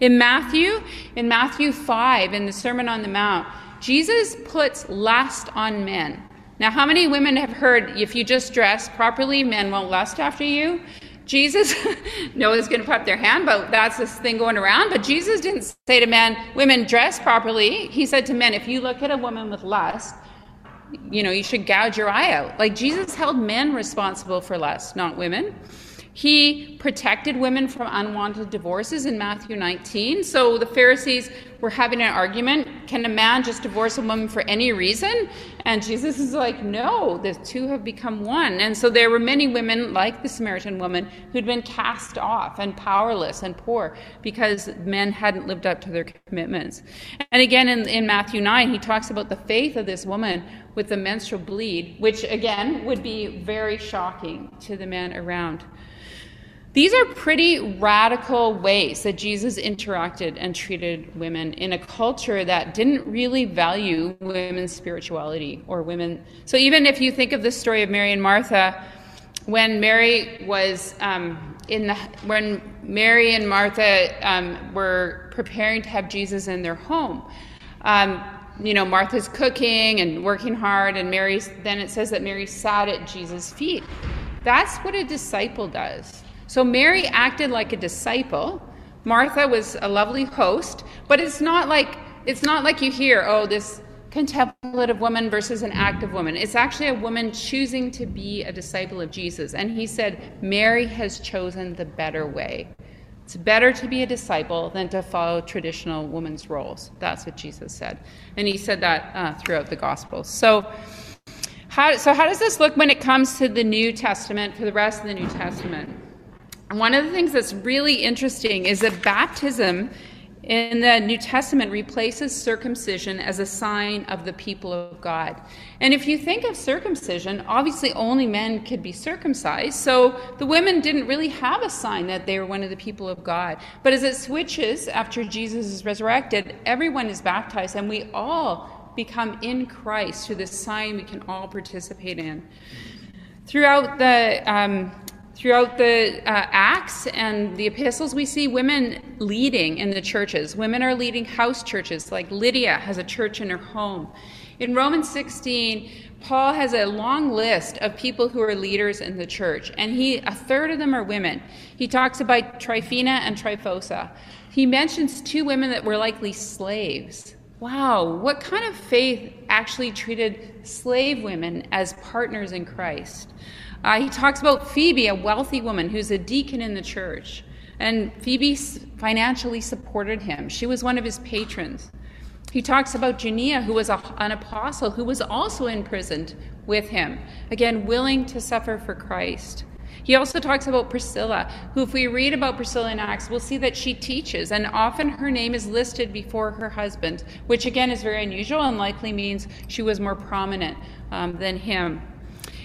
In Matthew, in Matthew 5, in the Sermon on the Mount, Jesus puts last on men. Now, how many women have heard if you just dress properly, men won't lust after you? Jesus, no one's going to put up their hand, but that's this thing going around. But Jesus didn't say to men, women dress properly. He said to men, if you look at a woman with lust, you know, you should gouge your eye out. Like Jesus held men responsible for lust, not women. He protected women from unwanted divorces in Matthew 19. So the Pharisees were having an argument can a man just divorce a woman for any reason? And Jesus is like, no, the two have become one. And so there were many women, like the Samaritan woman, who'd been cast off and powerless and poor because men hadn't lived up to their commitments. And again, in, in Matthew 9, he talks about the faith of this woman with the menstrual bleed, which again would be very shocking to the men around. These are pretty radical ways that Jesus interacted and treated women in a culture that didn't really value women's spirituality or women. So, even if you think of the story of Mary and Martha, when Mary was um, in the, when Mary and Martha um, were preparing to have Jesus in their home, um, you know, Martha's cooking and working hard, and Mary's, then it says that Mary sat at Jesus' feet. That's what a disciple does. So Mary acted like a disciple. Martha was a lovely host, but it's not like it's not like you hear, oh, this contemplative woman versus an active woman. It's actually a woman choosing to be a disciple of Jesus. And he said, Mary has chosen the better way. It's better to be a disciple than to follow traditional woman's roles. That's what Jesus said. And he said that uh, throughout the Gospels. So, how, so, how does this look when it comes to the New Testament, for the rest of the New Testament? One of the things that's really interesting is that baptism in the New Testament replaces circumcision as a sign of the people of God. And if you think of circumcision, obviously only men could be circumcised, so the women didn't really have a sign that they were one of the people of God. But as it switches after Jesus is resurrected, everyone is baptized, and we all become in Christ through this sign we can all participate in. Throughout the um, Throughout the uh, Acts and the epistles, we see women leading in the churches. Women are leading house churches, like Lydia has a church in her home. In Romans 16, Paul has a long list of people who are leaders in the church, and he a third of them are women. He talks about Tryphena and Tryphosa. He mentions two women that were likely slaves. Wow, what kind of faith actually treated slave women as partners in Christ? Uh, he talks about Phoebe, a wealthy woman who's a deacon in the church. And Phoebe financially supported him. She was one of his patrons. He talks about Junia, who was a, an apostle who was also imprisoned with him, again, willing to suffer for Christ. He also talks about Priscilla, who, if we read about Priscilla in Acts, we'll see that she teaches, and often her name is listed before her husband, which again is very unusual and likely means she was more prominent um, than him.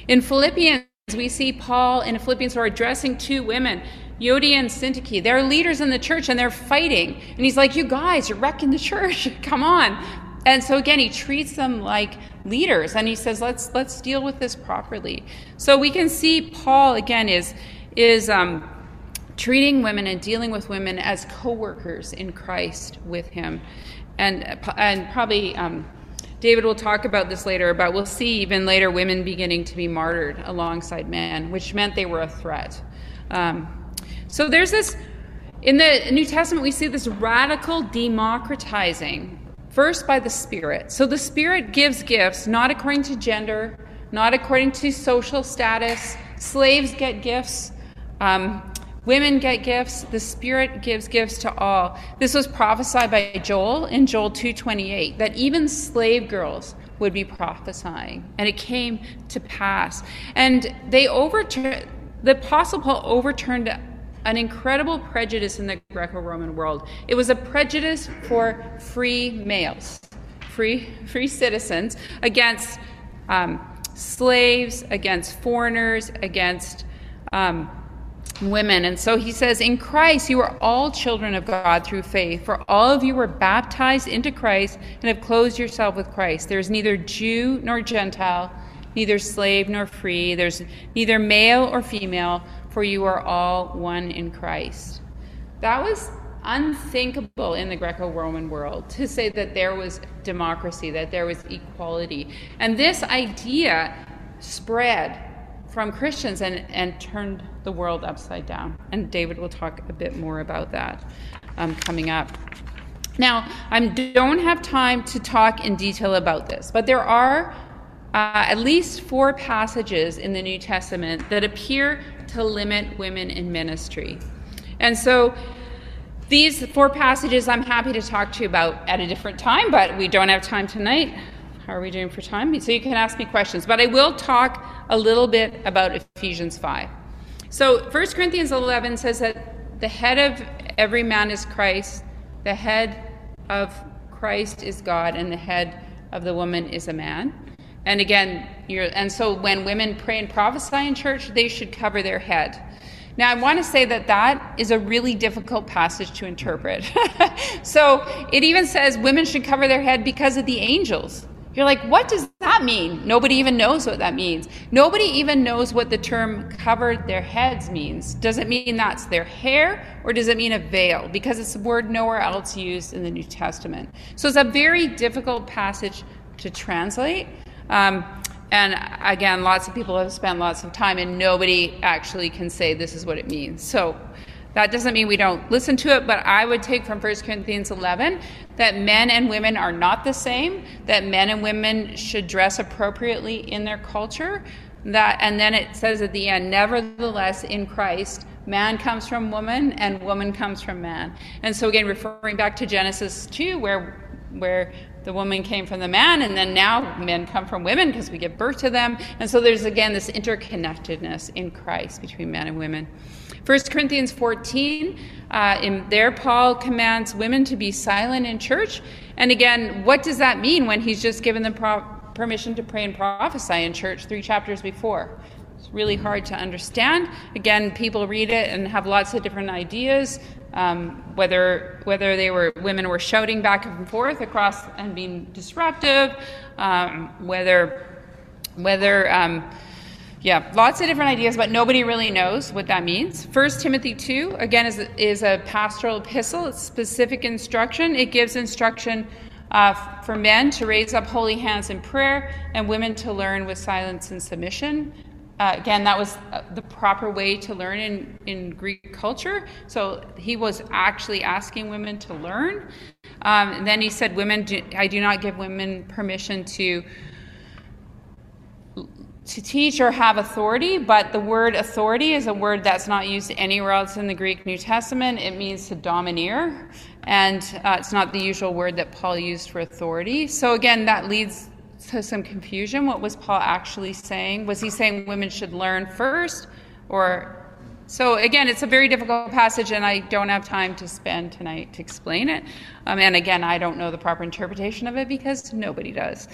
In Philippians, we see Paul in Philippians who are addressing two women, Euodia and Syntyche. They're leaders in the church and they're fighting. And he's like, You guys, you're wrecking the church. Come on. And so again, he treats them like leaders and he says, Let's let's deal with this properly. So we can see Paul again is is um, treating women and dealing with women as co-workers in Christ with him. And and probably um, David will talk about this later, but we'll see even later women beginning to be martyred alongside men, which meant they were a threat. Um, so there's this, in the New Testament, we see this radical democratizing, first by the Spirit. So the Spirit gives gifts not according to gender, not according to social status. Slaves get gifts. Um, women get gifts. The Spirit gives gifts to all. This was prophesied by Joel in Joel 2:28 that even slave girls would be prophesying, and it came to pass. And they overturned the Apostle Paul overturned an incredible prejudice in the Greco Roman world. It was a prejudice for free males, free, free citizens, against um, slaves, against foreigners, against um, women. And so he says, In Christ, you are all children of God through faith. For all of you were baptized into Christ and have clothed yourself with Christ. There is neither Jew nor Gentile, neither slave nor free. There's neither male or female for you are all one in Christ. That was unthinkable in the Greco Roman world to say that there was democracy, that there was equality. And this idea spread from Christians and, and turned the world upside down. And David will talk a bit more about that um, coming up. Now, I don't have time to talk in detail about this, but there are uh, at least four passages in the New Testament that appear to limit women in ministry. And so these four passages I'm happy to talk to you about at a different time, but we don't have time tonight. How are we doing for time? So you can ask me questions. But I will talk a little bit about Ephesians 5. So 1 Corinthians 11 says that the head of every man is Christ, the head of Christ is God, and the head of the woman is a man. And again, and so when women pray and prophesy in church, they should cover their head. Now, I want to say that that is a really difficult passage to interpret. so it even says women should cover their head because of the angels. You're like, what does that mean? Nobody even knows what that means. Nobody even knows what the term covered their heads means. Does it mean that's their hair or does it mean a veil? Because it's a word nowhere else used in the New Testament. So it's a very difficult passage to translate. Um, and again, lots of people have spent lots of time, and nobody actually can say this is what it means. So that doesn't mean we don't listen to it, but I would take from 1 Corinthians 11 that men and women are not the same, that men and women should dress appropriately in their culture. That, and then it says at the end, nevertheless, in Christ, man comes from woman and woman comes from man. And so, again, referring back to Genesis 2, where, where the woman came from the man, and then now men come from women because we give birth to them. And so there's again this interconnectedness in Christ between men and women. 1 Corinthians 14, uh, in there, Paul commands women to be silent in church. And again, what does that mean when he's just given them pro- permission to pray and prophesy in church three chapters before? It's really hard to understand. Again, people read it and have lots of different ideas um, whether whether they were women were shouting back and forth across and being disruptive, um, whether whether um, yeah, lots of different ideas, but nobody really knows what that means. First Timothy two again is is a pastoral epistle. It's specific instruction. It gives instruction. Uh, for men to raise up holy hands in prayer and women to learn with silence and submission. Uh, again, that was uh, the proper way to learn in, in Greek culture. So he was actually asking women to learn. Um, and then he said, "Women, do, I do not give women permission to." To teach or have authority, but the word authority is a word that's not used anywhere else in the Greek New Testament. It means to domineer, and uh, it's not the usual word that Paul used for authority. So, again, that leads to some confusion. What was Paul actually saying? Was he saying women should learn first? Or so again, it's a very difficult passage, and I don't have time to spend tonight to explain it. Um, and again, I don't know the proper interpretation of it because nobody does.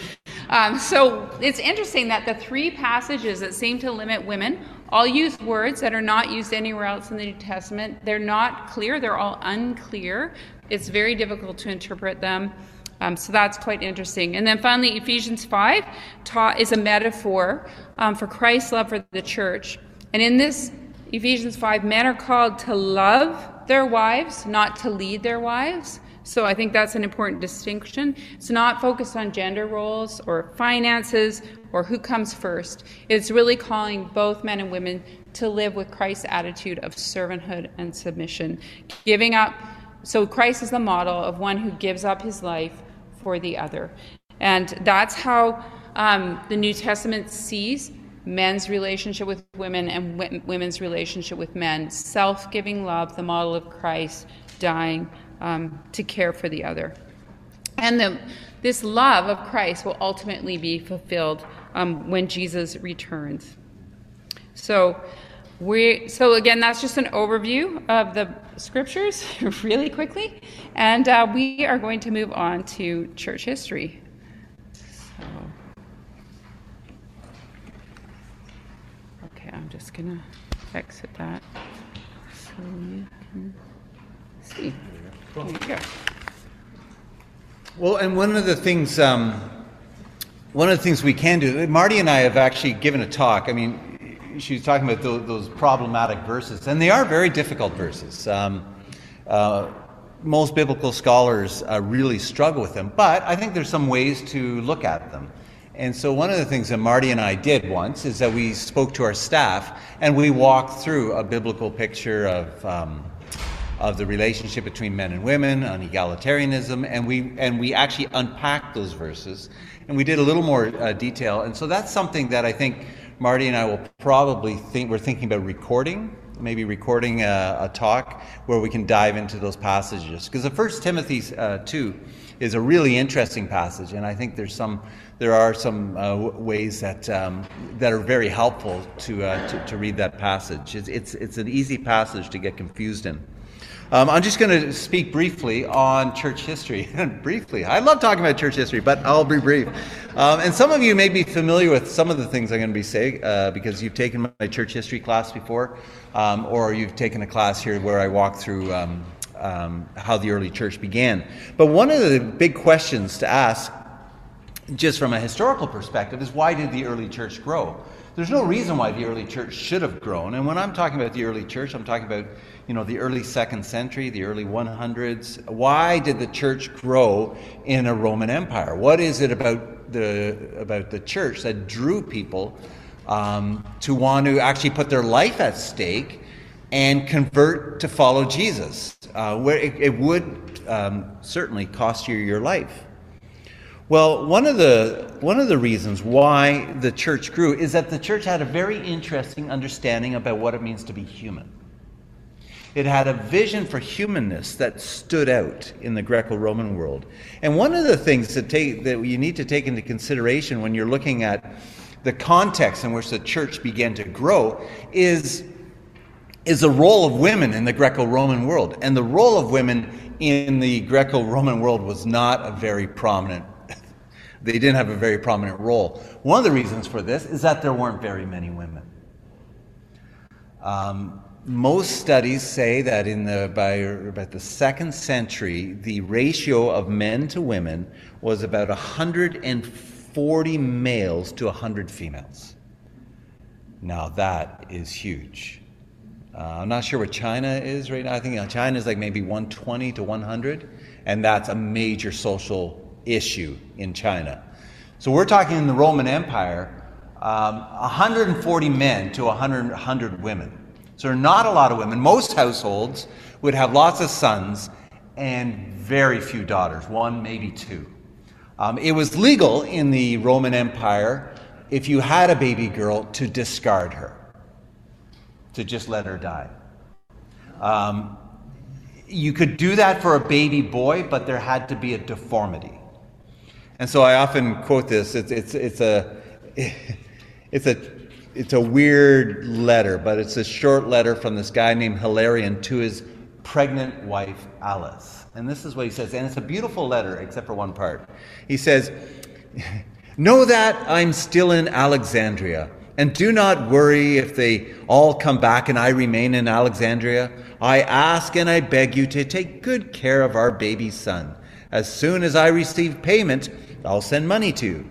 Um, so it's interesting that the three passages that seem to limit women all use words that are not used anywhere else in the New Testament. They're not clear, they're all unclear. It's very difficult to interpret them. Um, so that's quite interesting. And then finally, Ephesians 5 taught, is a metaphor um, for Christ's love for the church. And in this, Ephesians 5, men are called to love their wives, not to lead their wives. So I think that's an important distinction. It's not focused on gender roles or finances or who comes first. It's really calling both men and women to live with Christ's attitude of servanthood and submission, giving up. So Christ is the model of one who gives up his life for the other. And that's how Um, the New Testament sees men's relationship with women and women's relationship with men, self giving love, the model of Christ, dying um, to care for the other. And the, this love of Christ will ultimately be fulfilled um, when Jesus returns. So, we, so again, that's just an overview of the scriptures, really quickly, and uh, we are going to move on to church history. So, okay, I'm just gonna exit that so you can see. There you go. Well, and one of the things, um, one of the things we can do, Marty and I have actually given a talk. I mean, she was talking about those, those problematic verses, and they are very difficult verses. Um, uh, most biblical scholars uh, really struggle with them, but I think there's some ways to look at them. And so, one of the things that Marty and I did once is that we spoke to our staff and we walked through a biblical picture of, um, of the relationship between men and women, on egalitarianism, and we, and we actually unpacked those verses and we did a little more uh, detail. And so, that's something that I think Marty and I will probably think, we're thinking about recording, maybe recording a, a talk where we can dive into those passages. Because the First Timothy uh, 2 is a really interesting passage, and I think there's some, there are some uh, ways that, um, that are very helpful to, uh, to, to, read that passage. It's, it's, it's an easy passage to get confused in. Um, I'm just going to speak briefly on church history. briefly. I love talking about church history, but I'll be brief. Um, and some of you may be familiar with some of the things I'm going to be saying uh, because you've taken my church history class before, um, or you've taken a class here where I walk through um, how the early church began. But one of the big questions to ask, just from a historical perspective, is why did the early church grow? There's no reason why the early church should have grown. And when I'm talking about the early church, I'm talking about you know, the early second century, the early 100s. Why did the church grow in a Roman Empire? What is it about the, about the church that drew people um, to want to actually put their life at stake and convert to follow Jesus, uh, where it, it would um, certainly cost you your life? Well, one of the one of the reasons why the church grew is that the church had a very interesting understanding about what it means to be human. It had a vision for humanness that stood out in the Greco Roman world. And one of the things that, take, that you need to take into consideration when you're looking at the context in which the church began to grow is, is the role of women in the Greco Roman world. And the role of women in the Greco Roman world was not a very prominent they didn't have a very prominent role. One of the reasons for this is that there weren't very many women. Um, most studies say that in the, by about the second century, the ratio of men to women was about 140 males to 100 females. Now that is huge. Uh, I'm not sure what China is right now. I think China is like maybe 120 to 100, and that's a major social issue in China. So we're talking in the Roman Empire, um, 140 men to 100, 100 women. So not a lot of women. Most households would have lots of sons and very few daughters, one, maybe two. Um, it was legal in the Roman Empire if you had a baby girl to discard her, to just let her die. Um, you could do that for a baby boy, but there had to be a deformity. And so I often quote this. It's, it's, it's, a, it's a it's a weird letter, but it's a short letter from this guy named Hilarion to his pregnant wife, Alice. And this is what he says, and it's a beautiful letter, except for one part. He says, Know that I'm still in Alexandria, and do not worry if they all come back and I remain in Alexandria. I ask and I beg you to take good care of our baby son. As soon as I receive payment, I'll send money to you.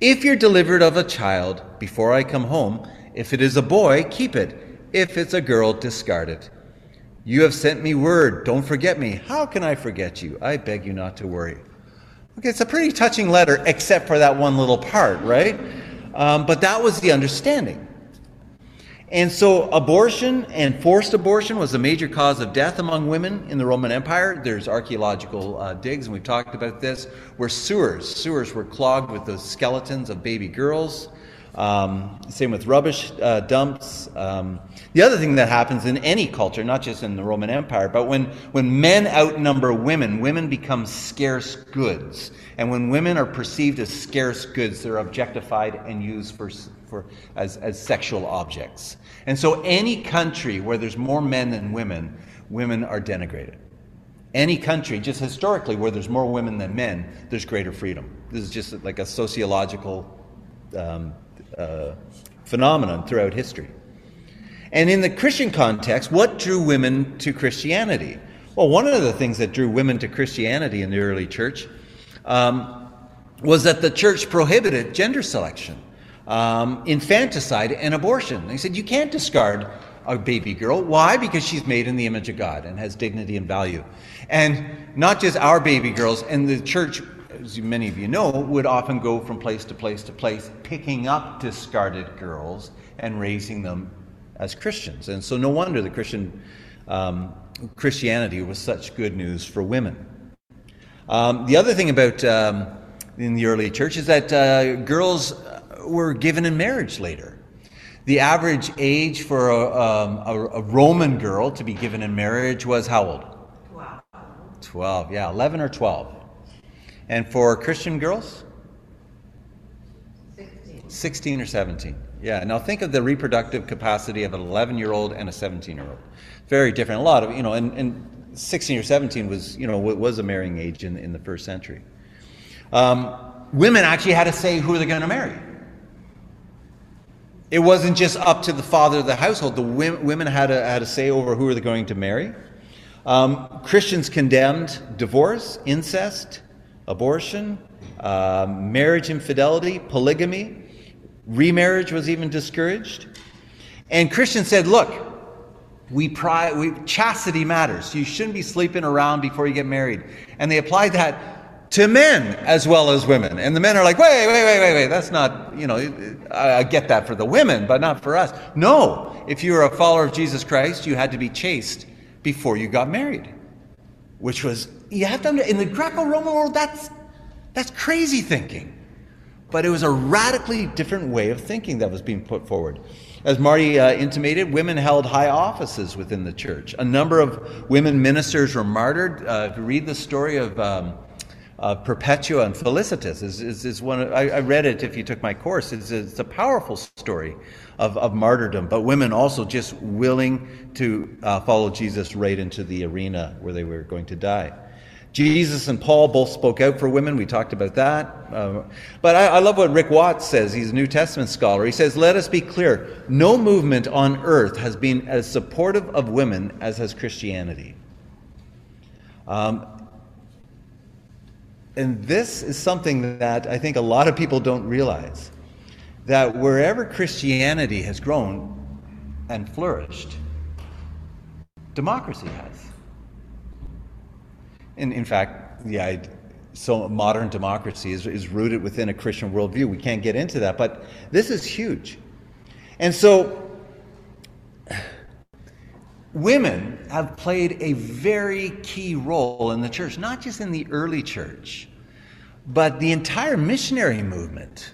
If you're delivered of a child before I come home, if it is a boy, keep it. If it's a girl, discard it. You have sent me word. Don't forget me. How can I forget you? I beg you not to worry. Okay, it's a pretty touching letter, except for that one little part, right? Um, but that was the understanding. And so, abortion and forced abortion was a major cause of death among women in the Roman Empire. There's archaeological uh, digs, and we've talked about this, where sewers, sewers were clogged with the skeletons of baby girls. Um, same with rubbish uh, dumps. Um, the other thing that happens in any culture, not just in the Roman Empire, but when, when men outnumber women, women become scarce goods. And when women are perceived as scarce goods, they're objectified and used for, for, as, as sexual objects. And so, any country where there's more men than women, women are denigrated. Any country, just historically, where there's more women than men, there's greater freedom. This is just like a sociological um, uh, phenomenon throughout history. And in the Christian context, what drew women to Christianity? Well, one of the things that drew women to Christianity in the early church um, was that the church prohibited gender selection, um, infanticide, and abortion. They said you can't discard a baby girl. Why? Because she's made in the image of God and has dignity and value. And not just our baby girls, and the church as many of you know, would often go from place to place to place, picking up discarded girls and raising them as Christians. And so, no wonder the Christian um, Christianity was such good news for women. Um, the other thing about um, in the early church is that uh, girls were given in marriage later. The average age for a, um, a, a, Roman girl to be given in marriage was how old? 12. 12, yeah, 11 or 12. And for Christian girls? 16. 16 or 17. Yeah, now think of the reproductive capacity of an 11 year old and a 17 year old. Very different. A lot of, you know, and, and 16 or 17 was, you know, was a marrying age in, in the first century. Um, women actually had to say who they're going to marry. It wasn't just up to the father of the household. The women had to, had to say over who they're going to marry. Um, Christians condemned divorce, incest, abortion, uh, marriage infidelity, polygamy. Remarriage was even discouraged. And Christians said, look, we, pri- we chastity matters. You shouldn't be sleeping around before you get married. And they applied that to men as well as women. And the men are like, wait, wait, wait, wait, wait. That's not, you know, I, I get that for the women, but not for us. No, if you were a follower of Jesus Christ, you had to be chaste before you got married, which was you have to in the Greco-Roman world, that's that's crazy thinking. But it was a radically different way of thinking that was being put forward. As Marty uh, intimated, women held high offices within the church. A number of women ministers were martyred. Uh, if you read the story of um, uh, Perpetua and Felicitas, is, is, is one. Of, I, I, read it if you took my course. It's, it's a powerful story of, of martyrdom, but women also just willing to uh, follow Jesus right into the arena where they were going to die. Jesus and Paul both spoke out for women. We talked about that. Uh, but I, I, love what Rikk Watts says. He's a New Testament scholar. He says, Let us be clear no movement on earth has been as supportive of women as has Christianity. Um, and this is something that I think a lot of people don't realize that wherever Christianity has grown and flourished, democracy has. And in fact, yeah, so modern democracy is, is rooted within a Christian worldview. We can't get into that, but this is huge. And so, women have played a very key role in the church, not just in the early church, but the entire missionary movement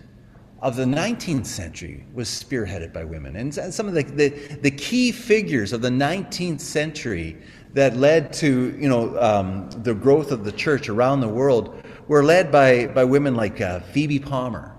of the 19th century was spearheaded by women. And some of the, the, the key figures of the 19th century that led to you know um, the growth of the church around the world were led by, by women like uh, Phoebe Palmer,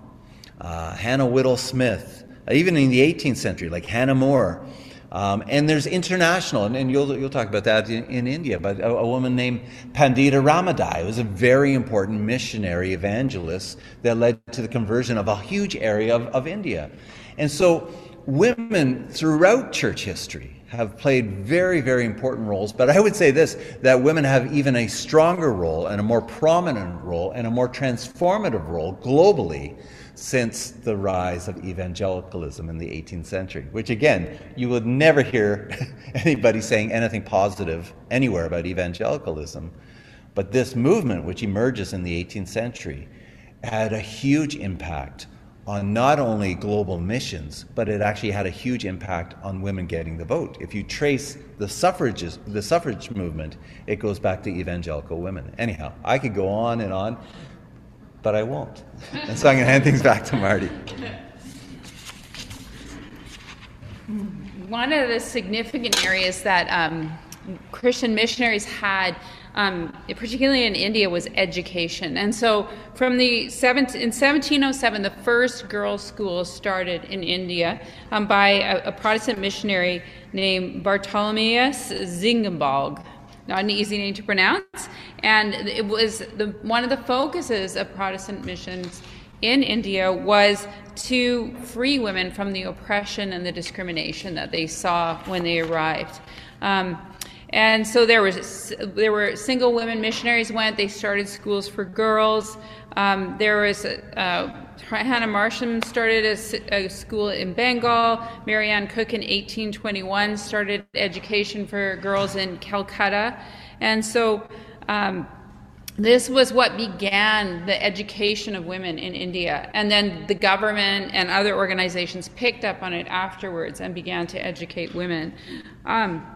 uh, Hannah Whitall Smith, uh, even in the 18th century, like Hannah More. Um, and there's international, and, and, you'll, you'll talk about that in, in India, but a, a, woman named Pandita Ramabai was a very important missionary evangelist that led to the conversion of a huge area of, of India. And so, women throughout church history have played very, very important roles. But I would say this that women have even a stronger role and a more prominent role and a more transformative role globally since the rise of evangelicalism in the 18th century, which again, you would never hear anybody saying anything positive anywhere about evangelicalism. But this movement, which emerges in the 18th century, had a huge impact on not only global missions, but it actually had a huge impact on women getting the vote. If you trace the suffrages, the suffrage movement, it goes back to evangelical women. Anyhow, I could go on and on, but I won't. And so I'm going to hand things back to Marty. One of the significant areas that um, Christian missionaries had um, particularly in India, was education. And so, from the seven, in 1707, the first girls' school started in India um, by a, a, Protestant missionary named Bartholomäus Ziegenbalg. Not an easy name to pronounce, and it was the, one of the focuses of Protestant missions in India was to free women from the oppression and the discrimination that they saw when they arrived. Um, and so there was there were single women missionaries went. They started schools for girls. Um, there was uh, Hannah Marshman started a, a, school in Bengal. Mary Ann Cooke in 1821 started education for girls in Calcutta, and so. Um, this was what began the education of women in India. And then the government and other organizations picked up on it afterwards and began to educate women. Um,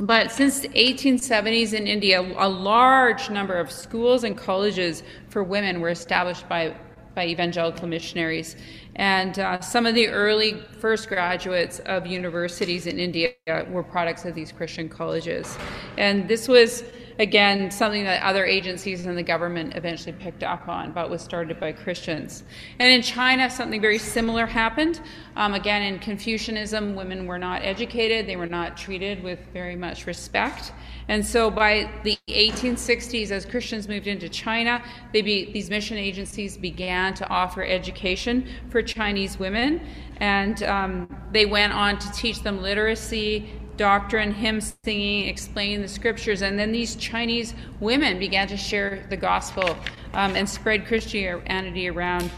but since the 1870s in India, a large number of schools and colleges for women were established by, by evangelical missionaries. And uh, some of the early first graduates of universities in India were products of these Christian colleges. And this was again, something that other agencies in the government eventually picked up on, but was started by Christians. And in China, something very similar happened. Um, again, in Confucianism, women were not educated, they were not treated with very much respect. And so by the 1860s, as Christians moved into China, be, these mission agencies began to offer education for Chinese women. And um, they went on to teach them literacy, doctrine, hymn singing, explaining the scriptures. And then these Chinese women began to share the gospel um, and spread Christianity around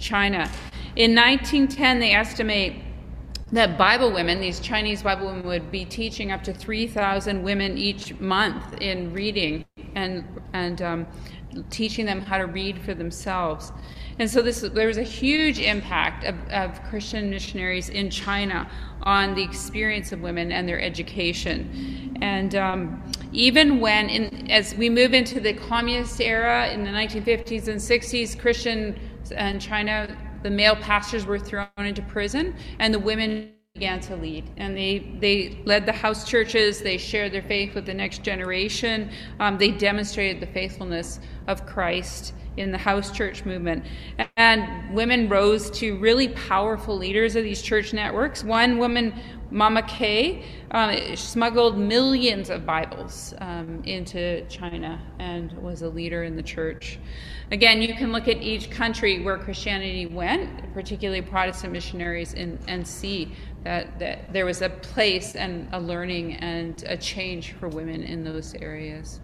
China. In 1910, they estimate that Bible women, these Chinese Bible women, would be teaching up to 3,000 women each month in reading and, and um, teaching them how to read for themselves. And so this, there was a huge impact of, of Christian missionaries in China on the experience of women and their education. And um, even when, in, as we move into the communist era in the 1950s and 60s, Christian and China, the male pastors were thrown into prison, and the women began to lead. And they, they led the house churches, they shared their faith with the next generation, um, they demonstrated the faithfulness of Christ in the house church movement. And women rose to really powerful leaders of these church networks. One woman, Mama Kay, um, smuggled millions of Bibles um, into China and was a leader in the church. Again, you can look at each country where Christianity went, particularly Protestant missionaries, and, and see that, that there was a place and a learning and a change for women in those areas.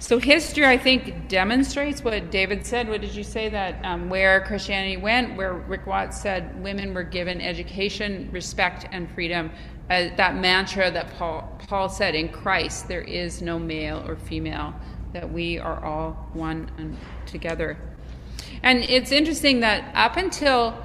So history, I think, demonstrates what David said. What did you say that um, where Christianity went, where Rikk Watts said women were given education, respect, and freedom. Uh, that mantra that Paul, Paul said in Christ, there is no male or female, that we are all one and together. And it's interesting that up until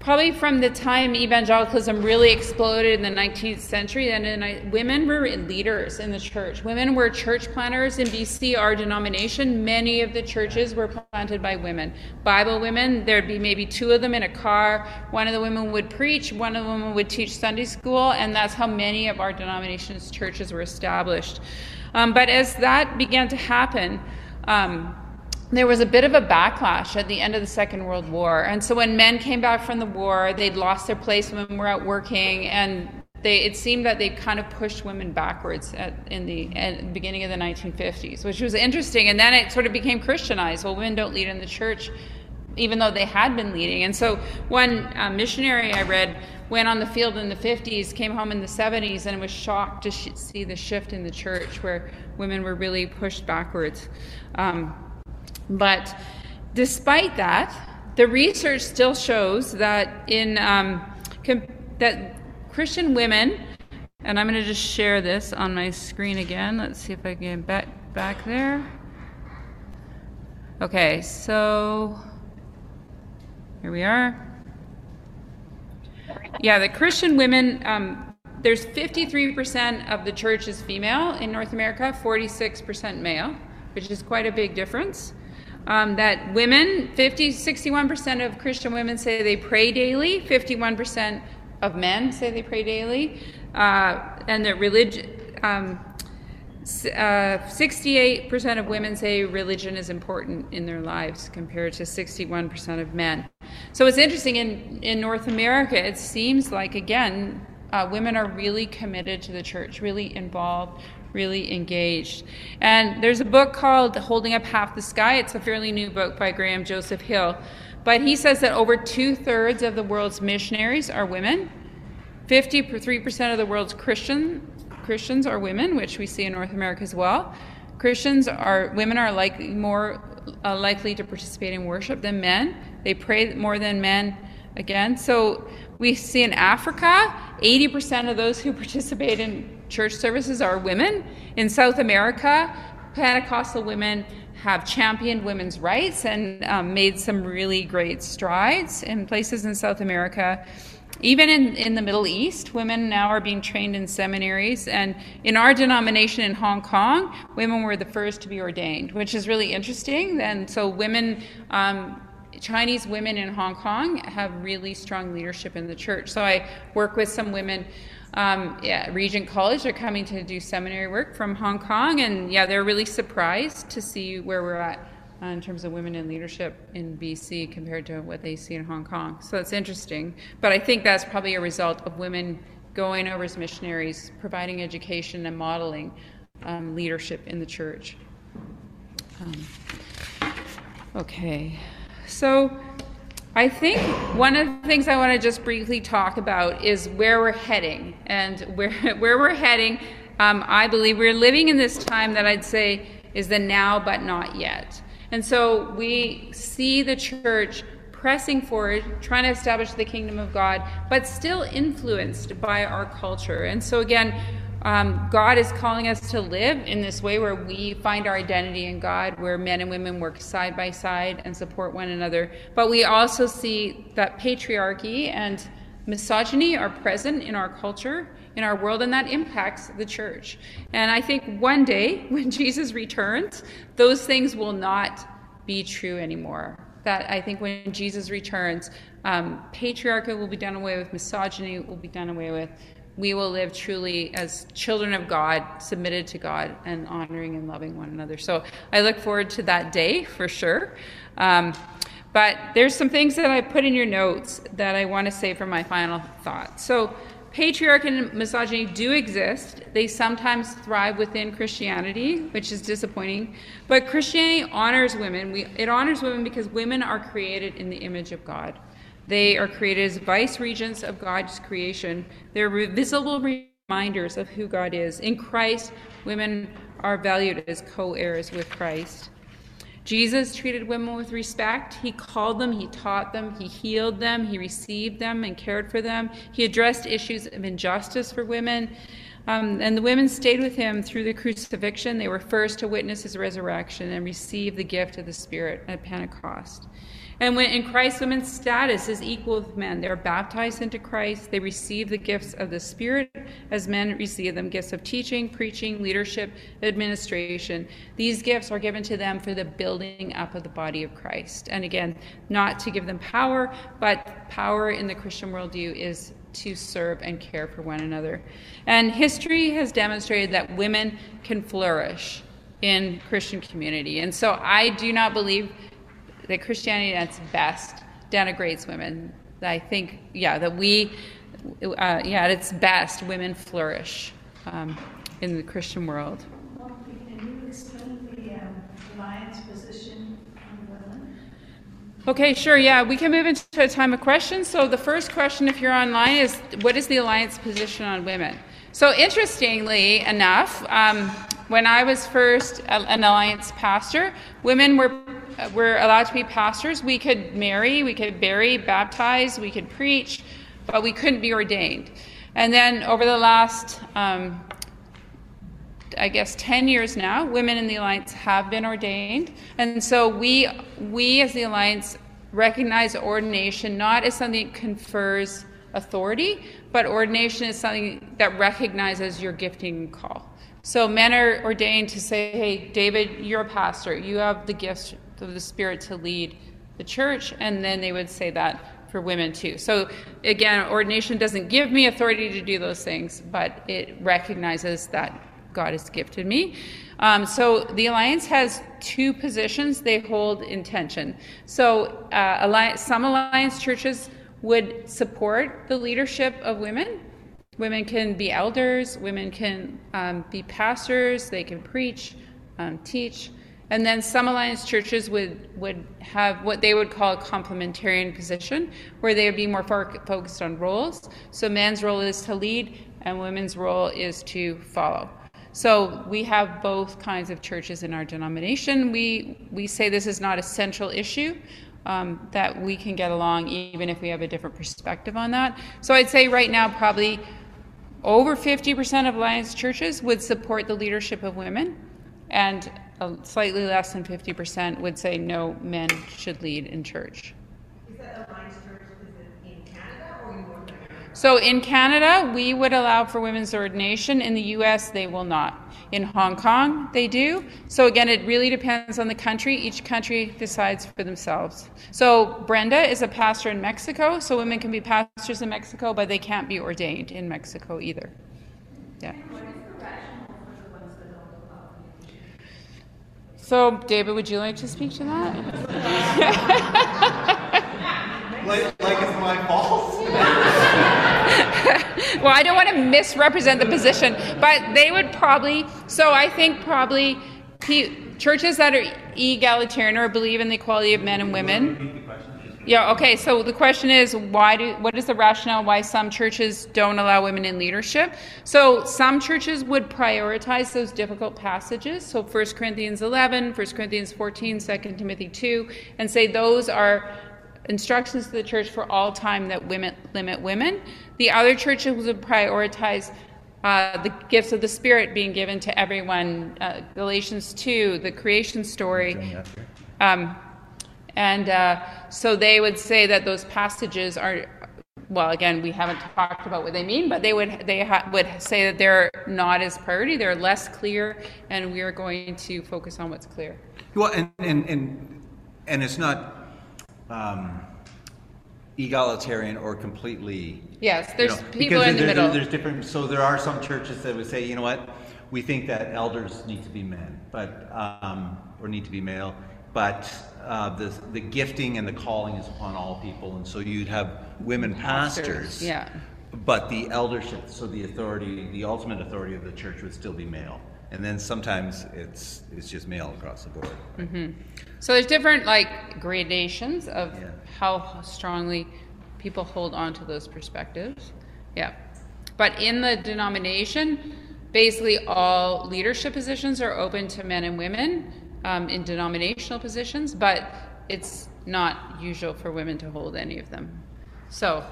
probably from the time evangelicalism really exploded in the 19th century, and women were leaders in the church. Women were church planters in BC, our denomination. Many of the churches were planted by women. Bible women, there'd be maybe two of them in a car. One of the women would preach, one of the women would teach Sunday school, and that's how many of our denomination's churches were established. Um, but as that began to happen, um, there was a bit of a backlash at the end of the Second World War. And so when men came back from the war, they'd lost their place, when women were out working, and they, it seemed that they kind of pushed women backwards at, in the, at beginning of the 1950s, which was interesting. And then it sort of became Christianized. Well, women don't lead in the church, even though they had been leading. And so one uh, missionary I read went on the field in the 50s, came home in the 70s, and was shocked to sh- see the shift in the church where women were really pushed backwards. Um, but despite that, the research still shows that in um, that Christian women, and I'm going to just share this on my screen again. Let's see if I can back back there. Okay, so Here we are. Yeah, the Christian women, um, there's 53% of the church is female in North America, 46% male, which is quite a big difference. Um, that women, 50, 61% of Christian women say they pray daily, 51% of men say they pray daily, uh, and that religion, um, uh, 68% of women say religion is important in their lives compared to 61% of men. So it's interesting in, in North America, it seems like, again, uh, women are really committed to the church, really involved, really engaged. And there's a book called Holding Up Half the Sky. It's a fairly new book by Graham Joseph Hill. But he says that over two thirds of the world's missionaries are women. 53% of the world's Christian Christians are women, which we see in North America as well. Christians are women are like more uh, likely to participate in worship than men. They pray more than men again. So we see in Africa, 80% of those who participate in church services are women. In South America, Pentecostal women have championed women's rights and um, made some really great strides in places in South America. Even in, in the Middle East, women now are being trained in seminaries. And in our denomination in Hong Kong, women were the first to be ordained, which is really interesting. And so, women, um, Chinese women in Hong Kong have really strong leadership in the church. So, I work with some women. Um, yeah, Regent College are coming to do seminary work from Hong Kong, and yeah, they're really surprised to see where we're at uh, in terms of women in leadership in BC compared to what they see in Hong Kong. So it's interesting. But I think that's probably a result of women going over as missionaries, providing education and modeling um, leadership in the church. Um, okay, so I think one of the things I want to just briefly talk about is where we're heading. And where, where we're heading, um, I believe we're living in this time that I'd say is the now but not yet. And so we see the church pressing forward, trying to establish the kingdom of God, but still influenced by our culture. And so, again, um, God is calling us to live in this way where we find our identity in God, where men and women work side by side and support one another. But we also see that patriarchy and misogyny are present in our culture in our world, and that impacts the church. And I think one day, when Jesus returns, those things will not be true anymore. That I think when Jesus returns, um, patriarchy will be done away with, misogyny will be done away with. We will live truly as children of God, submitted to God, and honoring and loving one another. So I look forward to that day for sure. Um, but there's some things that I put in your notes that I want to say for my final thought. So patriarchy and misogyny do exist. They sometimes thrive within Christianity, which is disappointing. But Christianity honors women. We, it honors women because women are created in the image of God. They are created as vice regents of God's creation. They're visible reminders of who God is. In Christ, women are valued as co heirs with Christ. Jesus treated women with respect. He called them, he taught them, he healed them, he received them and cared for them. He addressed issues of injustice for women. Um, and the women stayed with him through the crucifixion. They were first to witness his resurrection and receive the gift of the Spirit at Pentecost. And when in Christ, women's status is equal with men. They are baptized into Christ. They receive the gifts of the Spirit as men receive them gifts of teaching, preaching, leadership, administration. These gifts are given to them for the building up of the body of Christ. And again, not to give them power, but power in the Christian worldview is to serve and care for one another. And history has demonstrated that women can flourish in Christian community. And so I do not believe that Christianity at its best denigrates women. I think, yeah, that we, uh, yeah, at its best, women flourish um, in the Christian world. Can you explain the um, alliance position on women? Okay, sure. Yeah, we can move into a time of questions. So the first question, if you're online, is what is the alliance position on women? So interestingly enough, um, when I was first an alliance pastor, women were were allowed to be pastors. We could marry, we could bury, baptize, we could preach, but we couldn't be ordained. And then over the last, um, I guess, 10 years now, women in the Alliance have been ordained. And so we, we as the Alliance, recognize ordination not as something that confers authority, but ordination is something that recognizes your gifting call. So men are ordained to say, hey, David, you're a pastor. You have the gifts of the Spirit to lead the church. And then they would say that for women too. So again, ordination doesn't give me authority to do those things, but it recognizes that God has gifted me. Um, so the alliance has two positions they hold in tension. So uh, alliance, some alliance churches would support the leadership of women. Women can be elders, women can um, be pastors, they can preach, um, teach. And then some alliance churches would, would have what they would call a complementarian position, where they would be more focused on roles. So men's role is to lead, and women's role is to follow. So we have both kinds of churches in our denomination. We, we say this is not a central issue, um, that we can get along even if we have a different perspective on that. So I'd say right now, probably over 50% of Alliance churches would support the leadership of women, and slightly less than 50% would say no, men should lead in church. So in Canada, we would allow for women's ordination. In the US, they will not. In Hong Kong, they do. So again, it really depends on the country. Each country decides for themselves. So Brenda is a pastor in Mexico, so women can be pastors in Mexico, but they can't be ordained in Mexico either. Yeah. So, David, would you like to speak to that? like, like it's my fault? well, I don't want to misrepresent the position, but they would probably. So I think probably churches that are egalitarian or believe in the equality of men and women. Yeah. Okay. So the question is, why do? What is the rationale why some churches don't allow women in leadership? So some churches would prioritize those difficult passages. So 1 Corinthians 11, 1 Corinthians 14, 2 Timothy 2, and say those are instructions to the church for all time that women limit women. The other churches would prioritize uh, the gifts of the Spirit being given to everyone. Uh, Galatians 2, the creation story. Um, and uh, so they would say that those passages are, well, again, we haven't talked about what they mean, but they would they ha- would say that they're not as priority, they're less clear, and we are going to focus on what's clear. Well, and and and, and it's not um, egalitarian or completely. Yes, there's you know, people in the there, middle. There's different. So there are some churches that would say, you know what, we think that elders need to be men, but um, or need to be male, but uh, the the gifting and the calling is upon all people, and so you'd have women pastors. pastors yeah. But the eldership, so the authority, the ultimate authority of the church would still be male and then sometimes it's it's just male across the board. Right? Mm-hmm. So there's different like gradations of yeah. how strongly people hold on to those perspectives. Yeah, but in the denomination, basically all leadership positions are open to men and women um, in denominational positions, but it's not usual for women to hold any of them. So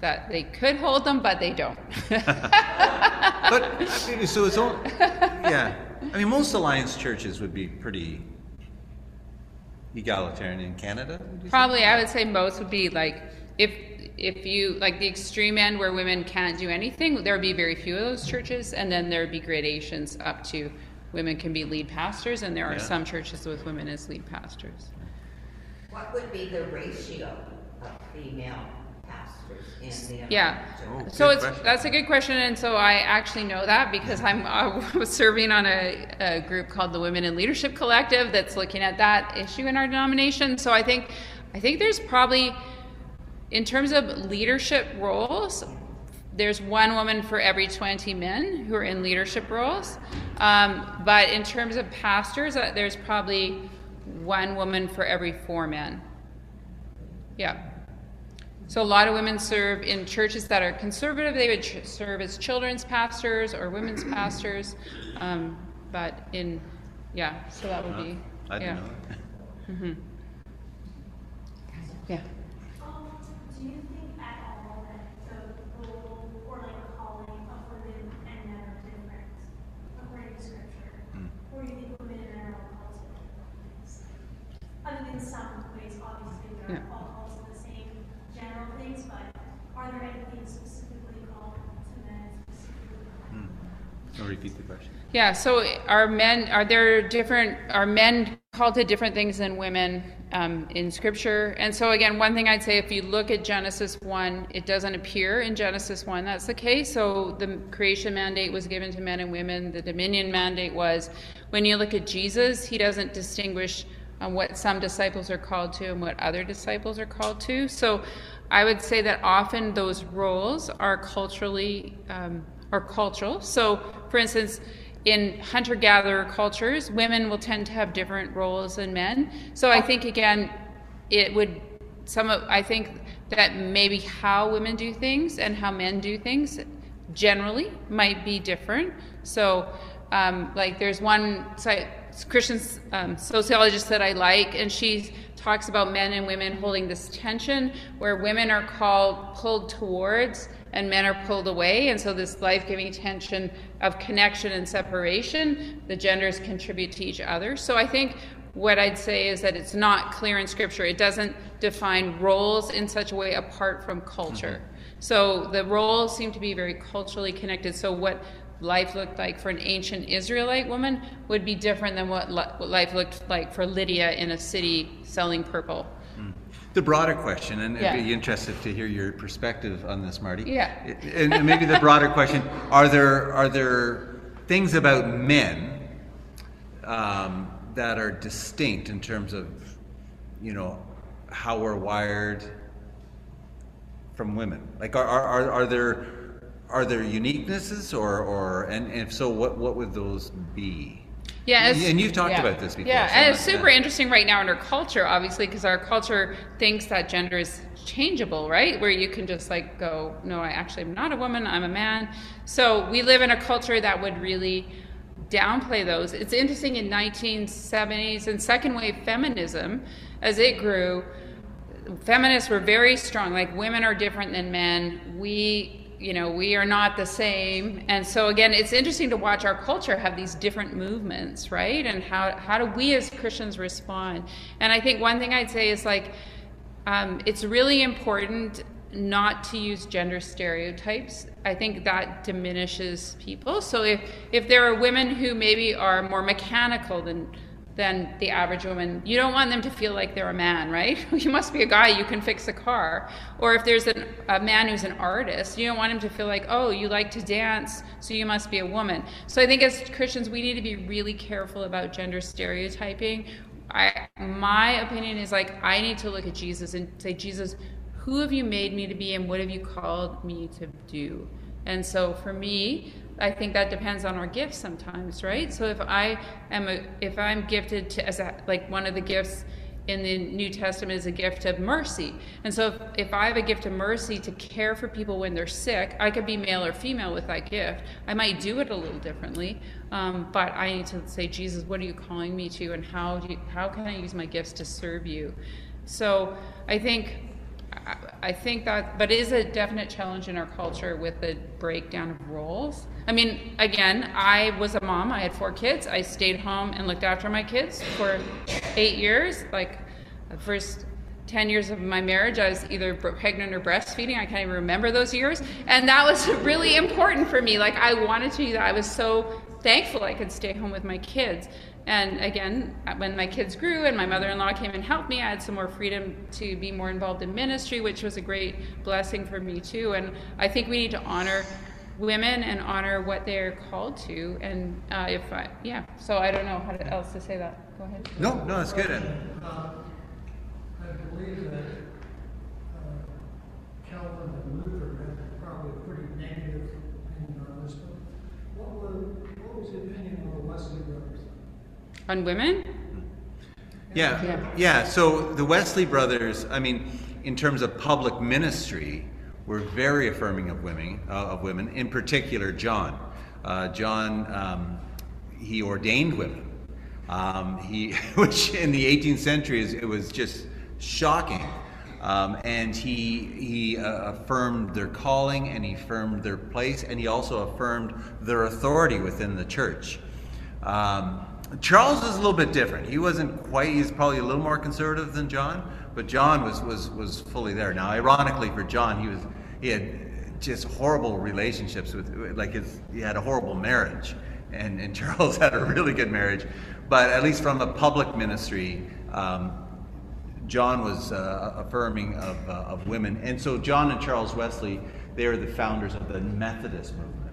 that they could hold them, but they don't. but so it's all, yeah. I mean, most alliance churches would be pretty egalitarian in Canada. Probably, say? I would say most would be like if if you like the extreme end where women can't do anything, there would be very few of those churches, and then there would be gradations up to women can be lead pastors, and there are yeah. some churches with women as lead pastors. What would be the ratio of female pastors? yeah. Oh, so it's question. that's a good question, and so I actually know that because I'm I uh, was serving on a, a, group called the Women in Leadership Collective that's looking at that issue in our denomination. So I think I think there's probably in terms of leadership roles. There's one woman for every 20 men who are in leadership roles. Um, but in terms of pastors, uh, there's probably one woman for every four men. Yeah. So a lot of women serve in churches that are conservative. They would ch- serve as children's pastors or women's pastors. Um, but in, yeah, so that would be. I yeah. know. Mm-hmm. Yeah. Um, do you think at all that the role or like calling of women and men are different according to scripture? Mm. Or do you think women and men are all called to different things? Other than some ways, obviously, you know, Yeah. Paul calls them the same general things, but are there anything specifically called to men specifically? Hmm. I'll repeat the question. Yeah, so are men, are there different, are men called to different things than women um, in scripture? And so, again, one thing I'd say if you look at Genesis 1, it doesn't appear in Genesis 1 that's the case. So the creation mandate was given to men and women, the dominion mandate was. When you look at Jesus, he doesn't distinguish um, what some disciples are called to and what other disciples are called to. So I would say that often those roles are culturally um, are cultural. So, for instance, in hunter gatherer cultures, women will tend to have different roles than men. So I think again, it would some of I think that maybe how women do things and how men do things generally might be different. So, um, like there's one site, Christian um, sociologist that I like, and she talks about men and women holding this tension where women are called pulled towards and men are pulled away. And so, this life giving tension of connection and separation, the genders contribute to each other. So, I think what I'd say is that it's not clear in Scripture. It doesn't define roles in such a way apart from culture. So, the roles seem to be very culturally connected. So, what life looked like for an ancient Israelite woman would be different than what, li- what life looked like for Lydia in a city selling purple. The broader question, and Yeah. I'd be interested to hear your perspective on this, Marty. Yeah. And maybe the broader question: Are there are there things about men um, that are distinct in terms of, you know, how we're wired from women? Like, are, are, are there are there uniquenesses, or or and if so, what what would those be? Yeah, and you've talked yeah. about this before. Yeah, so and it's super yeah. interesting right now in our culture, obviously, because our culture thinks that gender is changeable, right? Where you can just like go, no, I actually am not a woman, I'm a man. So we live in a culture that would really downplay those. It's interesting in 1970s and second wave feminism, as it grew, feminists were very strong like women are different than men we you know we are not the same. And so again it's interesting to watch our culture have these different movements right? And how how do we as christians respond? And i think one thing i'd say is like um, it's really important not to use gender stereotypes. I think that diminishes people. So if if there are women who maybe are more mechanical than than the average woman. You don't want them to feel like they're a man, right? You must be a guy, you can fix a car. Or if there's an, a man who's an artist, you don't want him to feel like, oh, you like to dance, so you must be a woman. So I think as Christians, we need to be really careful about gender stereotyping. I, my opinion is like, I need to look at Jesus and say, Jesus, who have you made me to be and what have you called me to do? And so for me, I think that depends on our gifts sometimes, right? So if I am a, if I'm gifted to as a, like one of the gifts in the New Testament is a gift of mercy. And so if, if I have a gift of mercy to care for people when they're sick, I could be male or female with that gift. I might do it a little differently, um, but I need to say, Jesus, what are you calling me to, and how do you, how can I use my gifts to serve you? So I think I- I think that, but it is a definite challenge in our culture with the breakdown of roles. I mean, again, I was a mom. I had four kids. I stayed home and looked after my kids for eight years. Like the first 10 years of my marriage, I was either pregnant or breastfeeding. I can't even remember those years. And that was really important for me. Like, I wanted to do that. I was so thankful I could stay home with my kids. And again, when my kids grew and my mother in law came and helped me, I had some more freedom to be more involved in ministry, which was a great blessing for me too. And I think we need to honor women and honor what they're called to. And uh, if I, yeah, so I don't know how to, else to say that. Go ahead. No, no, it's good. Uh, I believe that uh, Calvin and Luther had probably a pretty negative opinion on this, but what were, what was the opinion of the Wesley brothers? On women? Yeah, Yeah. yeah. So the Wesley brothers, I mean, in terms of public ministry, were very affirming of women. Uh, of women, in particular, John. Uh, John, um, he ordained women. Um, he, which in the 18th century is, it was just shocking. Um, and he he uh, affirmed their calling, and he affirmed their place, and he also affirmed their authority within the church. Um, Charles is a little bit different. He wasn't quite. He's probably a little more conservative than John, but John was was was fully there. Now, ironically for John, he was he had just horrible relationships with like his he had a horrible marriage, and and Charles had a really good marriage, but at least from a public ministry. Um, John was uh, affirming of, uh, of women. And so John and Charles Wesley, they are the founders of the Methodist movement.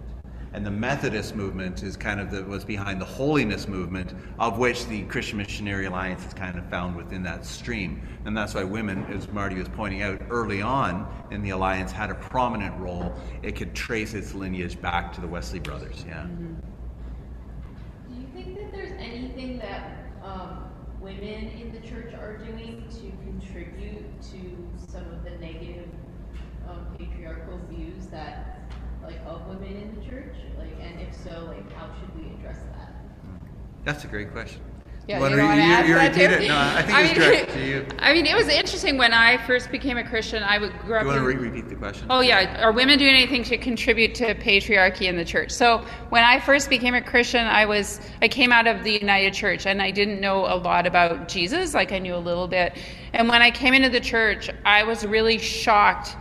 And the Methodist movement is kind of the, was behind the holiness movement, of which the Christian Missionary Alliance is kind of found within that stream. And that's why women, as Marty was pointing out early on in the alliance, had a prominent role. It could trace its lineage back to the Wesley brothers. Yeah. Mm-hmm. Do you think that there's anything that um, women in the church are doing to contribute to some of the negative um, patriarchal views that like of women in the church? Like, and if so, like, how should we address that? That's a great question. Yeah, wanna you re- want to add you that repeat too? it? No, I think I it's mean, directed to you. I mean, it was interesting when I first became a Christian. I would grew Do up. you want to in- re- repeat the question? Oh yeah, are women doing anything to contribute to patriarchy in the church? So when I first became a Christian, I was I came out of the United Church and I didn't know a lot about Jesus, like I knew a little bit. And when I came into the church, I was really shocked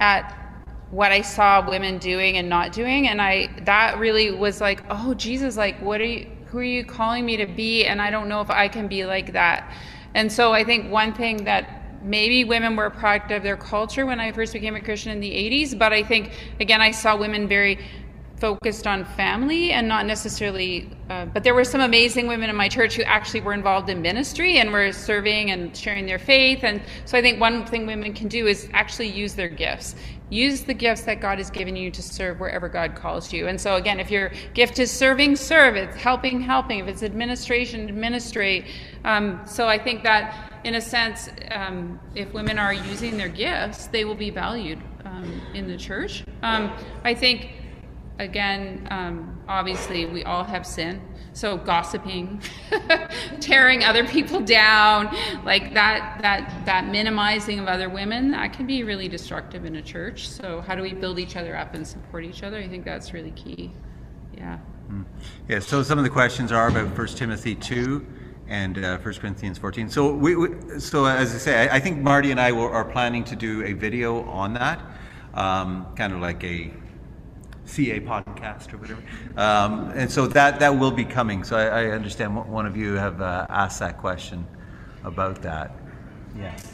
at what I saw women doing and not doing and I that really was like, "Oh, Jesus, like what are you who are you calling me to be?" And I don't know if I can be like that. And so I think one thing that maybe women were a product of their culture when I first became a Christian in the 80s, but I think again I saw women very focused on family and not necessarily uh, but there were some amazing women in my church who actually were involved in ministry and were serving and sharing their faith. And so i think one thing women can do is actually use their gifts. Use the gifts that god has given you to serve wherever god calls you. And so again if your gift is serving serve it's helping helping. If it's administration administrate. Um, so i think that in a sense um, if women are using their gifts they will be valued um, in the church. Um, i think again, um, obviously, we all have sin. So gossiping, tearing other people down, like that, that, that minimizing of other women, that can be really destructive in a church. So how do we build each other up and support each other? I think that's really key. Yeah. Yeah, so some of the questions are about 1 Timothy 2 and uh, 1 Corinthians 14. So, we, we, so as I say, I, I think Marty and I will, are planning to do a video on that, um, kind of like a CA podcast or whatever. Um, and so that, that will be coming. So I, I understand one- one of you have uh, asked that question about that. Yes.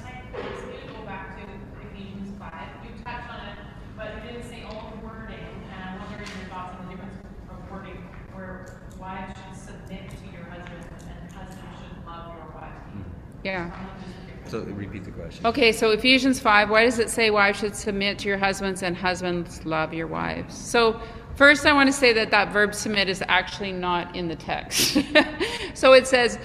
Yeah. I was going to go back to Ephesians 5. You touched on it, but you didn't say all the wording. And I'm wondering your thoughts on the difference of wording where wives should submit to your husbands and husbands should love your wives. Yeah. So repeat the question. Okay, so Ephesians 5, why does it say wives should submit to your husbands and husbands love your wives? So, first I want to say that that verb submit is actually not in the text. so it says,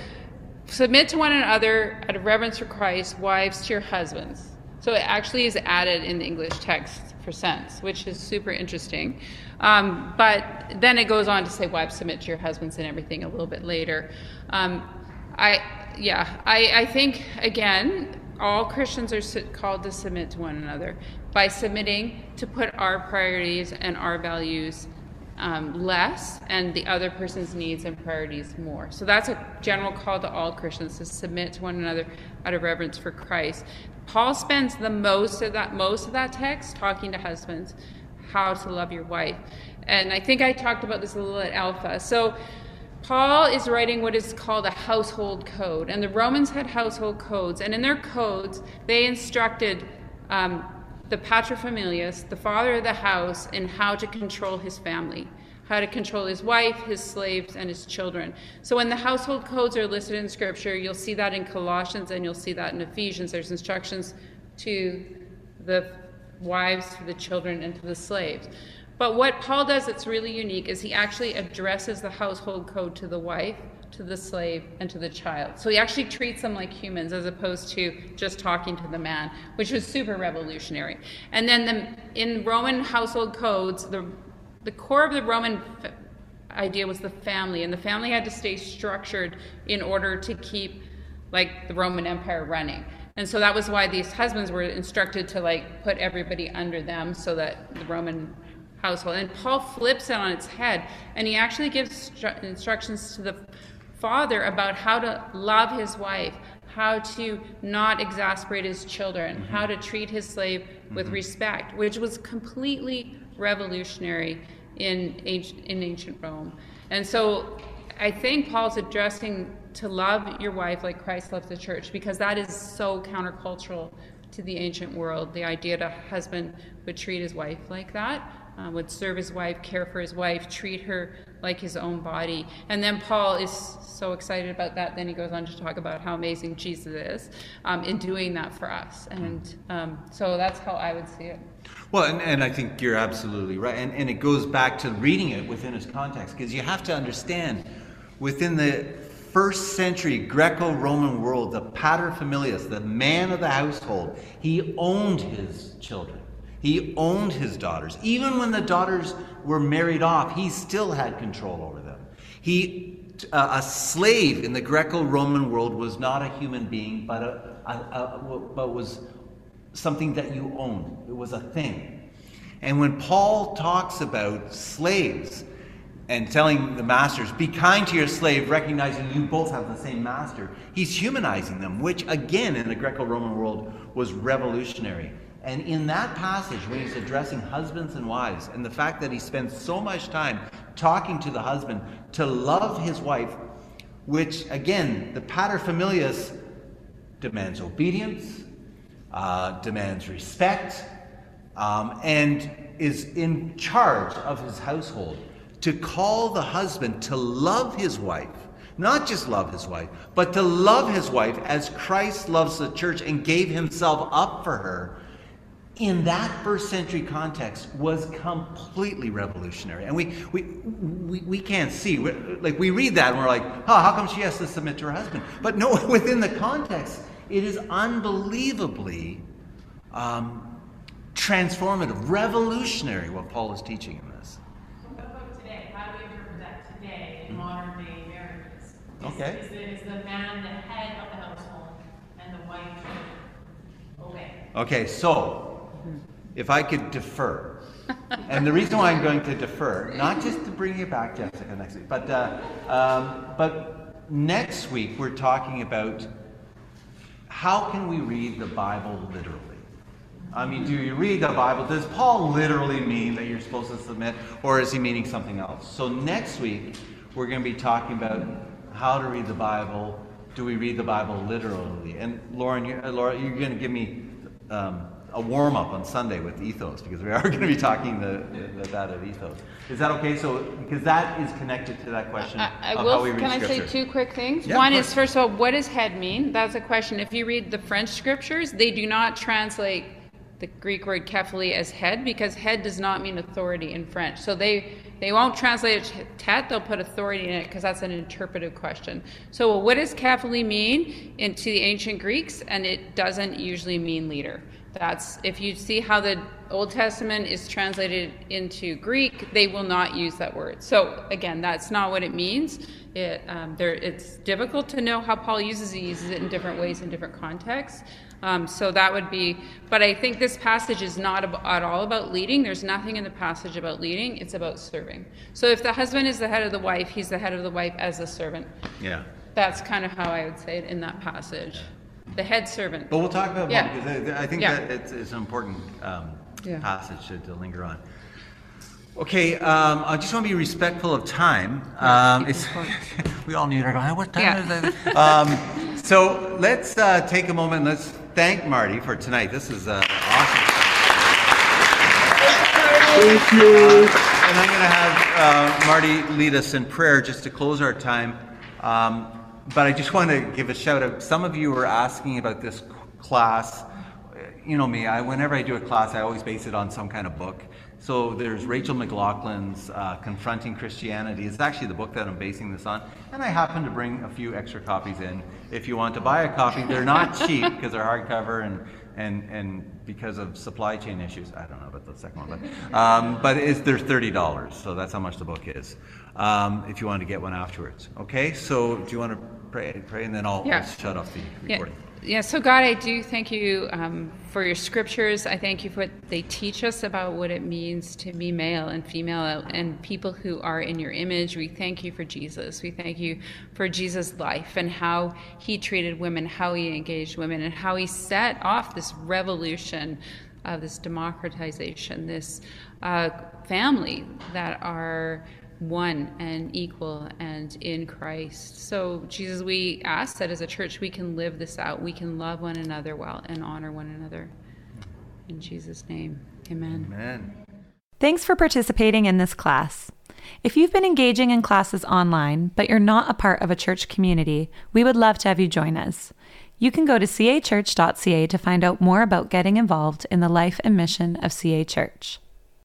submit to one another out of reverence for Christ, wives to your husbands. So it actually is added in the English text for sense, which is super interesting. Um, but then it goes on to say, wives submit to your husbands and everything a little bit later. Um, I yeah, I, I think again, all Christians are called to submit to one another by submitting to put our priorities and our values um, less and the other person's needs and priorities more. So that's a general call to all Christians to submit to one another out of reverence for Christ. Paul spends the most of that most of that text talking to husbands how to love your wife. And I think I talked about this a little at Alpha. So Paul is writing what is called a household code, and the Romans had household codes, and in their codes, they instructed um, the paterfamilias, the father of the house, in how to control his family, how to control his wife, his slaves, and his children. So when the household codes are listed in Scripture, you'll see that in Colossians and you'll see that in Ephesians. There's instructions to the wives, to the children, and to the slaves. But what Paul does that's really unique is he actually addresses the household code to the wife, to the slave, and to the child. So he actually treats them like humans as opposed to just talking to the man, which was super revolutionary. And then the, in Roman household codes, the, the core of the Roman f- idea was the family, and the family had to stay structured in order to keep like the Roman Empire running. And so that was why these husbands were instructed to like put everybody under them so that the Roman household. And Paul flips it on its head, and he actually gives stru- instructions to the father about how to love his wife, how to not exasperate his children, mm-hmm. how to treat his slave with mm-hmm. respect, which was completely revolutionary in, ancient- in ancient Rome. And so I think Paul's addressing to love your wife like Christ loved the church because that is so countercultural to the ancient world. The idea that a husband would treat his wife like that, uh, would serve his wife, care for his wife, treat her like his own body. And then Paul is so excited about that. Then he goes on to talk about how amazing Jesus is um, in doing that for us. And um, so that's how I would see it. Well, and, and I think you're absolutely right. And, and it goes back to reading it within its context, because you have to understand within the first century Greco Roman world, the paterfamilias, the man of the household, he owned his children. He owned his daughters. Even when the daughters were married off, he still had control over them. He, uh, a slave in the Greco Roman world was not a human being, but, a, a, a, but was something that you owned. It was a thing. And when Paul talks about slaves and telling the masters, be kind to your slave, recognizing you both have the same master, he's humanizing them, which again in the Greco Roman world was revolutionary. And in that passage, when he's addressing husbands and wives, and the fact that he spends so much time talking to the husband to love his wife, which again, the paterfamilias demands obedience, uh, demands respect, um, and is in charge of his household. To call the husband to love his wife, not just love his wife, but to love his wife as Christ loves the church and gave himself up for her, in that first century context was completely revolutionary. And we, we, we, we can't see. we like, we read that and we're like, oh, how come she has to submit to her husband? But no, within the context, it is unbelievably um, transformative, revolutionary what Paul is teaching in this. So what about today? How do we interpret that today in modern day marriages? Is- Okay. Is the, is the man the head of the household and the wife obey? Okay, so if I could defer. and the reason why I'm going to defer, not just to bring you back, Jessica, next week, but, uh, um, but next week we're talking about how can we read the Bible literally? I mean, do you read the Bible? Does Paul literally mean that you're supposed to submit, or is he meaning something else? So next week we're going to be talking about how to read the Bible. Do we read the Bible literally? And Lauren, you, uh, Laura, you're going to give me um, a warm up on Sunday with ethos because we are going to be talking the, the, that of ethos. Is that okay? So because that is connected to that question I, I of will. how we read can scripture. I say two quick things? Yeah, One is first of all, what does head mean? That's a question. If you read the French scriptures, they do not translate the Greek word kephale as head because head does not mean authority in French. So they they won't translate it tête. They'll put authority in it because that's an interpretive question. So what does kephale mean into the ancient Greeks? And it doesn't usually mean leader. That's if you see how the Old Testament is translated into Greek, they will not use that word. So again, that's not what it means. It, um, there, it's difficult to know how Paul uses it. He uses it in different ways in different contexts. Um, so that would be. But I think this passage is not ab- at all about leading. There's nothing in the passage about leading. It's about serving. So if the husband is the head of the wife, he's the head of the wife as a servant. Yeah. That's kind of how I would say it in that passage. The head servant. But we'll talk about Yeah. more because I, I think Yeah. that it's, it's an important um, Yeah. passage to, to linger on. Okay, um, I just want to be respectful of time. Um, it's, we all need our time. What time Yeah. is it? Um, so let's uh, take a moment. and Let's thank Marty for tonight. This is uh, awesome. Thank you. And I'm going to have uh, Marty lead us in prayer just to close our time. But I just want to give a shout out. Some of you were asking about this class. You know me, I, whenever I do a class, I always base it on some kind of book. So there's Rachel McLaughlin's uh, Confronting Christianity. It's actually the book that I'm basing this on. And I happen to bring a few extra copies in. If you want to buy a copy, they're not cheap because they're hardcover and, and, and because of supply chain issues. I don't know about the second one, but, um, but it's, they're $30. So that's how much the book is um, if you want to get one afterwards. Okay, so do you want to pray, pray and then I'll, Yeah. I'll shut off the Yeah. recording. Yeah, so God, I do thank you um, for your scriptures. I thank you for what they teach us about what it means to be male and female and people who are in your image. We thank you for Jesus. We thank you for Jesus' life and how he treated women, how he engaged women, and how he set off this revolution of this democratization, this uh, family that are one and equal and in Christ. So, Jesus, we ask that as a church we can live this out. We can love one another well and honor one another. In Jesus' name, amen. Amen. Thanks for participating in this class. If you've been engaging in classes online, but you're not a part of a church community, we would love to have you join us. You can go to cachurch.ca to find out more about getting involved in the life and mission of CA Church.